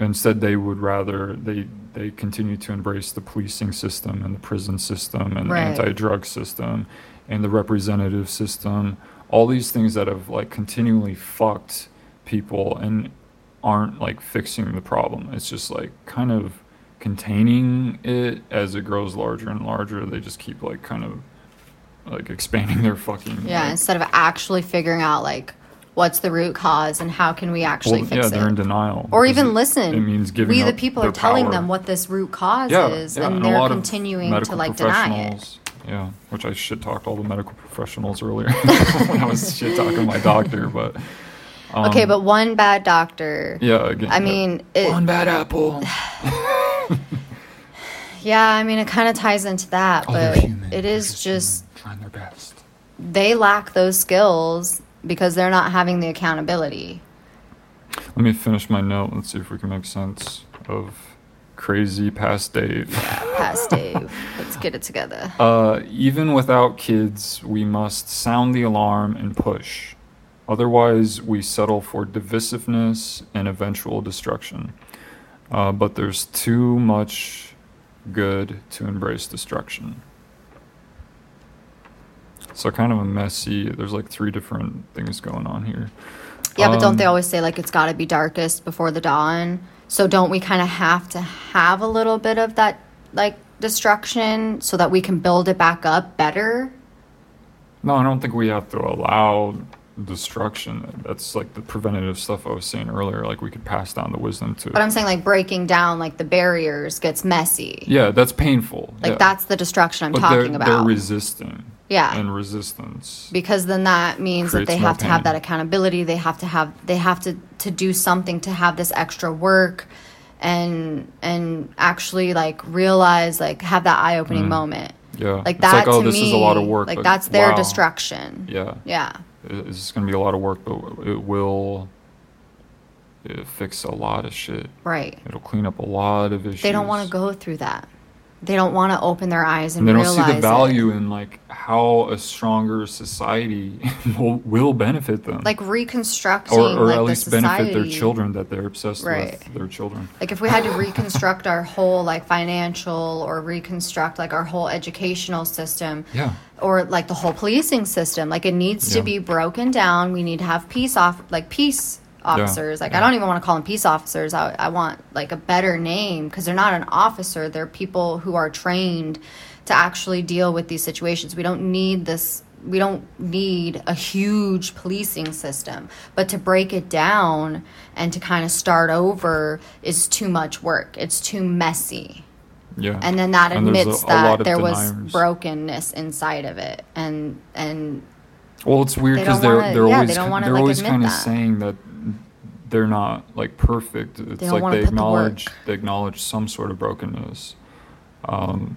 instead they would rather they they continue to embrace the policing system and the prison system and Right. the anti-drug system and the representative system. All these things that have like continually fucked people and aren't like fixing the problem. It's just like kind of containing it as it grows larger and larger they just keep like kind of like expanding their fucking yeah like, instead of actually figuring out like what's the root cause and how can we actually well, fix yeah it they're in denial or even it- listen it means giving we the people are telling power. them what this root cause yeah, is yeah, and a they're continuing to like deny it Yeah, which I shit talked all the medical professionals earlier when I was shit talking my doctor, but okay but one bad doctor Um, yeah, again, i mean it, One bad apple. Yeah, I mean, it kind of ties into that, Oh, but human. it They're is just trying their best. They lack those skills because they're not having the accountability. let me finish my note. Let's see if we can make sense of crazy past Dave. Yeah, Past Dave, let's get it together. Uh, even without kids, we must sound the alarm and push. Otherwise, we settle for divisiveness and eventual destruction. Uh, but there's too much good to embrace destruction. So kind of a messy. There's like three different things going on here. Yeah, but don't they Um, always say like it's got to be darkest before the dawn? So don't we kind of have to have a little bit of that like destruction so that we can build it back up better? No, I don't think we have to allow destruction. That's like the preventative stuff I was saying earlier. Like we could pass down the wisdom to. But I'm saying like breaking down like the barriers gets messy. Yeah, that's painful. Like yeah. that's the destruction I'm but talking they're, about. They're resisting. Yeah. And resistance. because then that means that they have to have that accountability they have to have they have to to do something to have this extra work and and actually like realize like have that eye-opening mm-hmm. moment yeah. like It's that like, oh, to this me is a lot of work. like that's their wow. destruction Yeah. yeah It's going to be a lot of work, but it will it fix a lot of shit. right It'll clean up a lot of issues. they don't want to go through that they don't want to open their eyes and, And they don't see the it. value in like how a stronger society will, will benefit them. like reconstructing or, or like at the least benefit their children that they're obsessed Right. with their children. like if we had to reconstruct our whole like financial or reconstruct like our whole educational system Yeah. or like the whole policing system like it needs to be broken down we need to have peace off like peace officers. Like i don't even want to call them peace officers. I, I want like a better name because they're not an officer. They're people who are trained to actually deal with these situations. We don't need this we don't need a huge policing system. But to break it down and to kind of start over is too much work. It's too messy. Yeah. and then that admits a- a that there was brokenness inside of it. And and Well, it's weird because don't they're they're yeah, always they're always, they're like, always kind of saying that they're not like perfect. It's don't like they put the acknowledge they acknowledge some sort of brokenness. Um,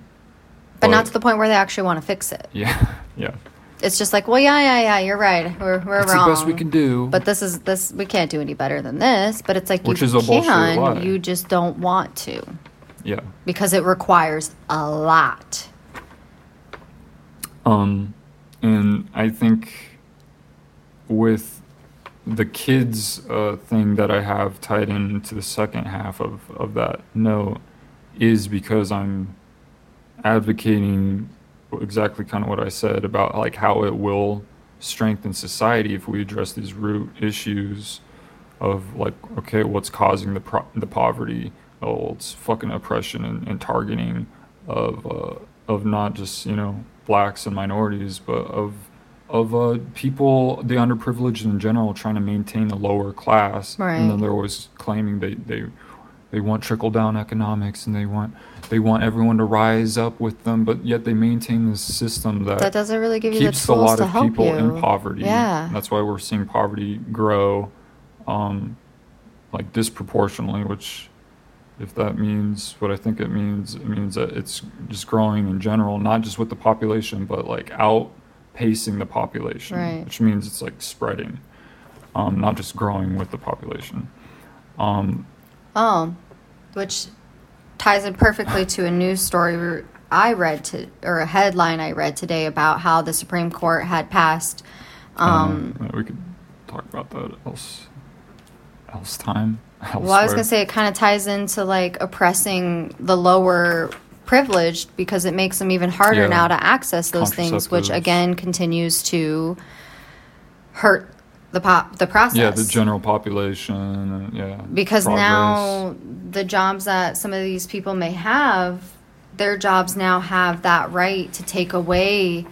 but not to the point where they actually want to fix it yeah, yeah. it's just like, well, yeah, yeah, yeah, you're right. We're we're It's wrong. the best we can do. But this is this we can't do any better than this. But it's like Which you is a bullshit can, lie. you just don't want to yeah. because it requires a lot. Um, and I think with the kids uh, thing that I have tied into the second half of, of that note is because I'm advocating exactly kind of what I said about like how it will strengthen society if we address these root issues of like okay what's causing the pro- the poverty oh it's fucking oppression and, and targeting of uh, of not just you know blacks and minorities but of of uh, people the underprivileged in general trying to maintain a lower class Right. and then they're always claiming they they they want trickle down economics and they want they want everyone to rise up with them but yet they maintain this system that, That doesn't really give you the keeps tools a lot to of people you. in poverty Yeah. that's why we're seeing poverty grow um, like disproportionately which if that means what i think it means it means that it's just growing in general not just with the population but like outpacing the population Right. which means it's like spreading um, not just growing with the population um, Oh, which ties in perfectly to a news story I read to, or a headline I read today about how the Supreme Court had passed. Um, uh, we could talk about that else else time well, I was gonna say it kind of ties into like oppressing the lower privileged because it makes them even harder Yeah. now to access those things, which again continues to hurt the pop the process. yeah the general population uh, yeah because progress. now the jobs that some of these people may have their jobs now have that right to take away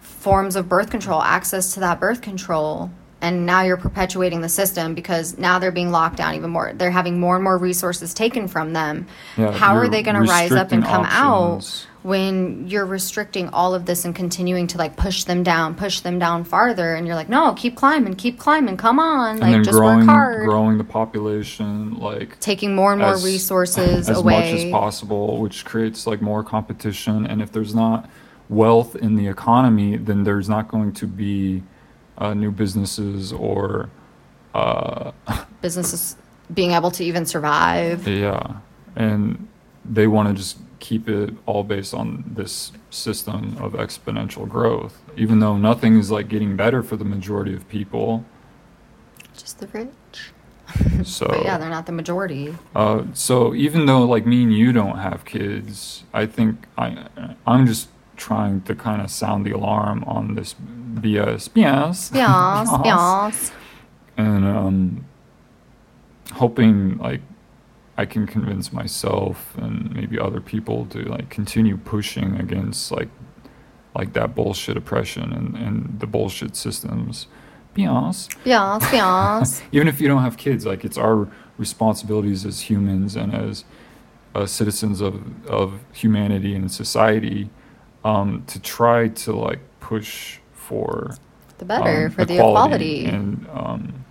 forms of birth control access to that birth control and now you're perpetuating the system because now they're being locked down even more they're having more and more resources taken from them Yeah, how are they going to rise up and come options. out when you're restricting all of this and continuing to like push them down push them down farther and you're like no keep climbing keep climbing come on and like just growing work hard growing the population like taking more and more as- resources as away. much as possible, which creates like more competition. And if there's not wealth in the economy, then there's not going to be uh, new businesses or uh, Businesses being able to even survive. yeah, and they want to just keep it all based on this system of exponential growth, even though nothing is like getting better for the majority of people. Just the rich. So But yeah, they're not the majority. Uh, so even though like me and you don't have kids, I think I I'm just trying to kind of sound the alarm on this BS, BS, Yes, yes. and um, hoping like I can convince myself and maybe other people to like continue pushing against like like that bullshit oppression and, and the bullshit systems. Yes Yes, yes. even if you don't have kids like it's our responsibilities as humans and as uh, citizens of, of humanity and society um, to try to like push for The better um, for the equality. and um,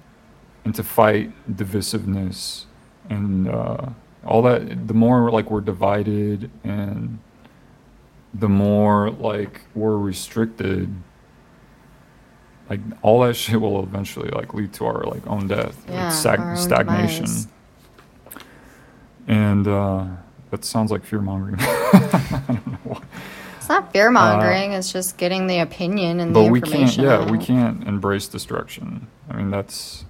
and to fight divisiveness and uh, all that the more like we're divided and the more like we're restricted like all that shit will eventually like lead to our like own death like, Yeah, stag- own stagnation demise. and uh, that sounds like fear mongering I don't know why. It's not fear mongering, it's just getting the opinion and the Uh, but we can't information. yeah we can't embrace destruction i mean that's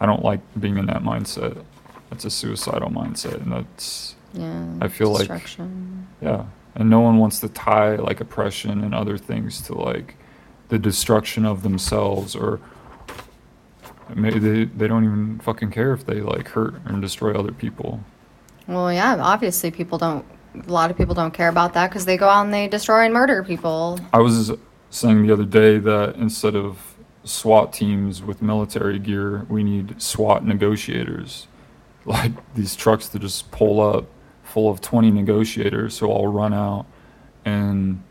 i don't like being in that mindset that's a suicidal mindset and that's Yeah. I feel like- destruction. yeah and no one wants to tie like oppression and other things to like the destruction of themselves or maybe they, they don't even fucking care if they like hurt and destroy other people Well, yeah, obviously people don't. A lot of people don't care about that because they go out and they destroy and murder people. I was saying the other day that instead of SWAT teams with military gear, we need SWAT negotiators. Like these trucks that just pull up full of 20 negotiators who all run out and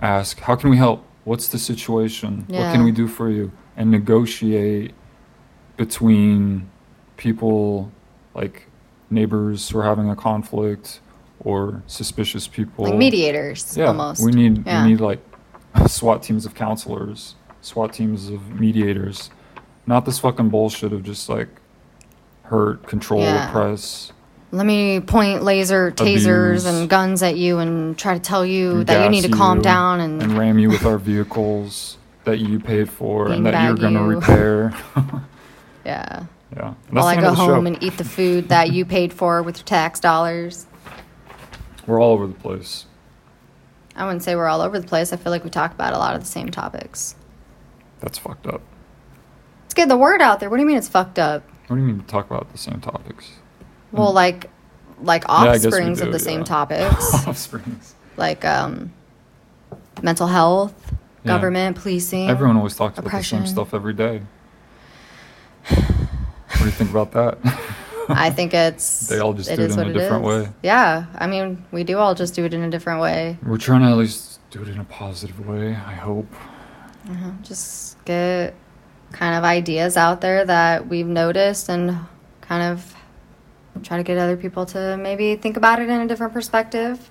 ask, How can we help? What's the situation? What can we do for you? And negotiate between people like neighbors who are having a conflict or suspicious people Like mediators, yeah, almost. we need Yeah. we need like SWAT teams of counselors, SWAT teams of mediators. Not this fucking bullshit of just like hurt, control, Yeah. oppress. Let me point laser tasers Abuse. and guns at you and try to tell you that you need to calm down and, and ram you with our vehicles that you paid for and that you're gonna you. repair. yeah. yeah. That's While I go the show. home and eat the food that you paid for with your tax dollars. We're all over the place. I wouldn't say we're all over the place. I feel like we talk about a lot of the same topics. That's fucked up. Let's get the word out there. What do you mean it's fucked up? What do you mean talk about the same topics? Well, like like Mm. I offsprings do, of the same topics, Offsprings. like um, mental health, Yeah. government, policing. Everyone always talks about the same stuff every day. What do you think about that? I think it's They all just it do it in a different way. Yeah, I mean, we do all just do it in a different way. We're trying to at least do it in a positive way, I hope. Just get kind of ideas out there that we've noticed and kind of try to get other people to maybe think about it in a different perspective.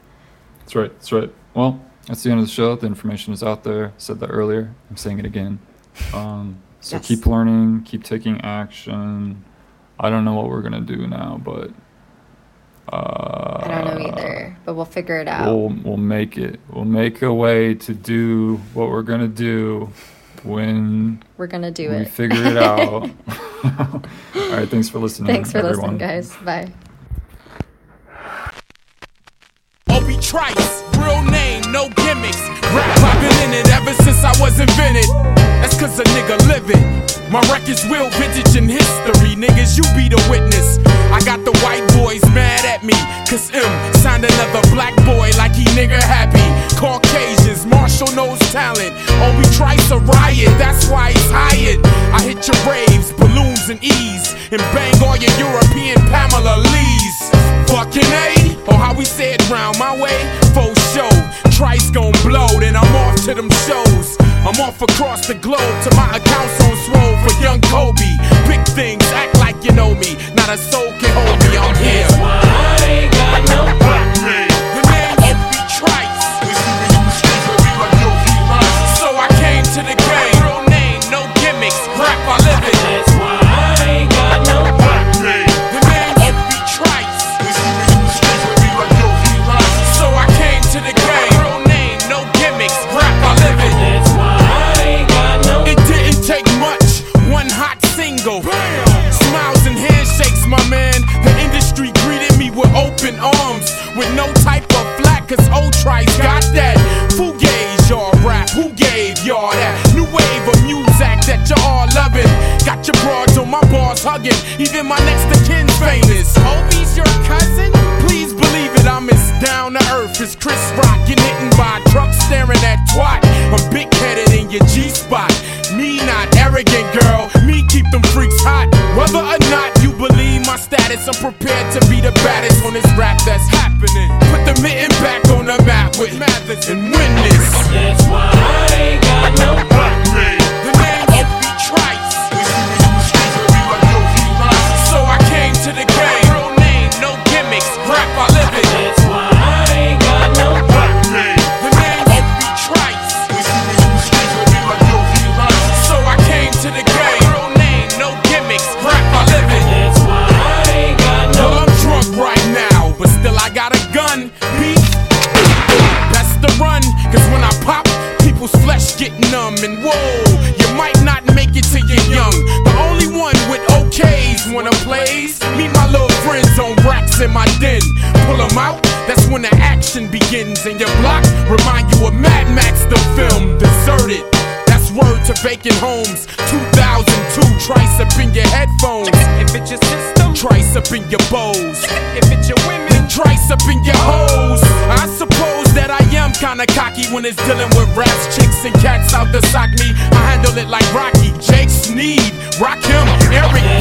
That's right, that's right. Well, that's the end of the show. The information is out there. I said that earlier. I'm saying it again. Um, so Yes. keep learning, keep taking action. I don't know what we're going to do now, but uh, I don't know either, but we'll figure it out. we'll we'll make it. We'll make a way to do what we're gonna do when We're gonna do we it. We figure it out. All right, thanks for listening. Thanks for everyone. listening, guys. Bye. Obi Trice, real name, no gimmicks. Rap, I've been in it ever since I was invented. That's cause a nigga living. My record's real vintage in history. Niggas, you be the witness. I got the white boys mad at me. Cause Em signed another black boy like he nigga happy. Caucasians, Marshall knows talent. Oh, Obi Trice a riot, that's why he's hired. I hit your raves, balloons and ease. And bang all your European Pamela Lees. Fucking A, or how we say it round my way, faux show. Trice gon' blow, then I'm off to them shows. I'm off across the globe to my accounts on swole for young Kobe. Big things, act like you know me. Not a soul can hold me, I'm here. The Even my when it's dealing with raps, chicks, and cats out to sock me. I handle it like Rocky, Jake Sneed, rock him, Eric.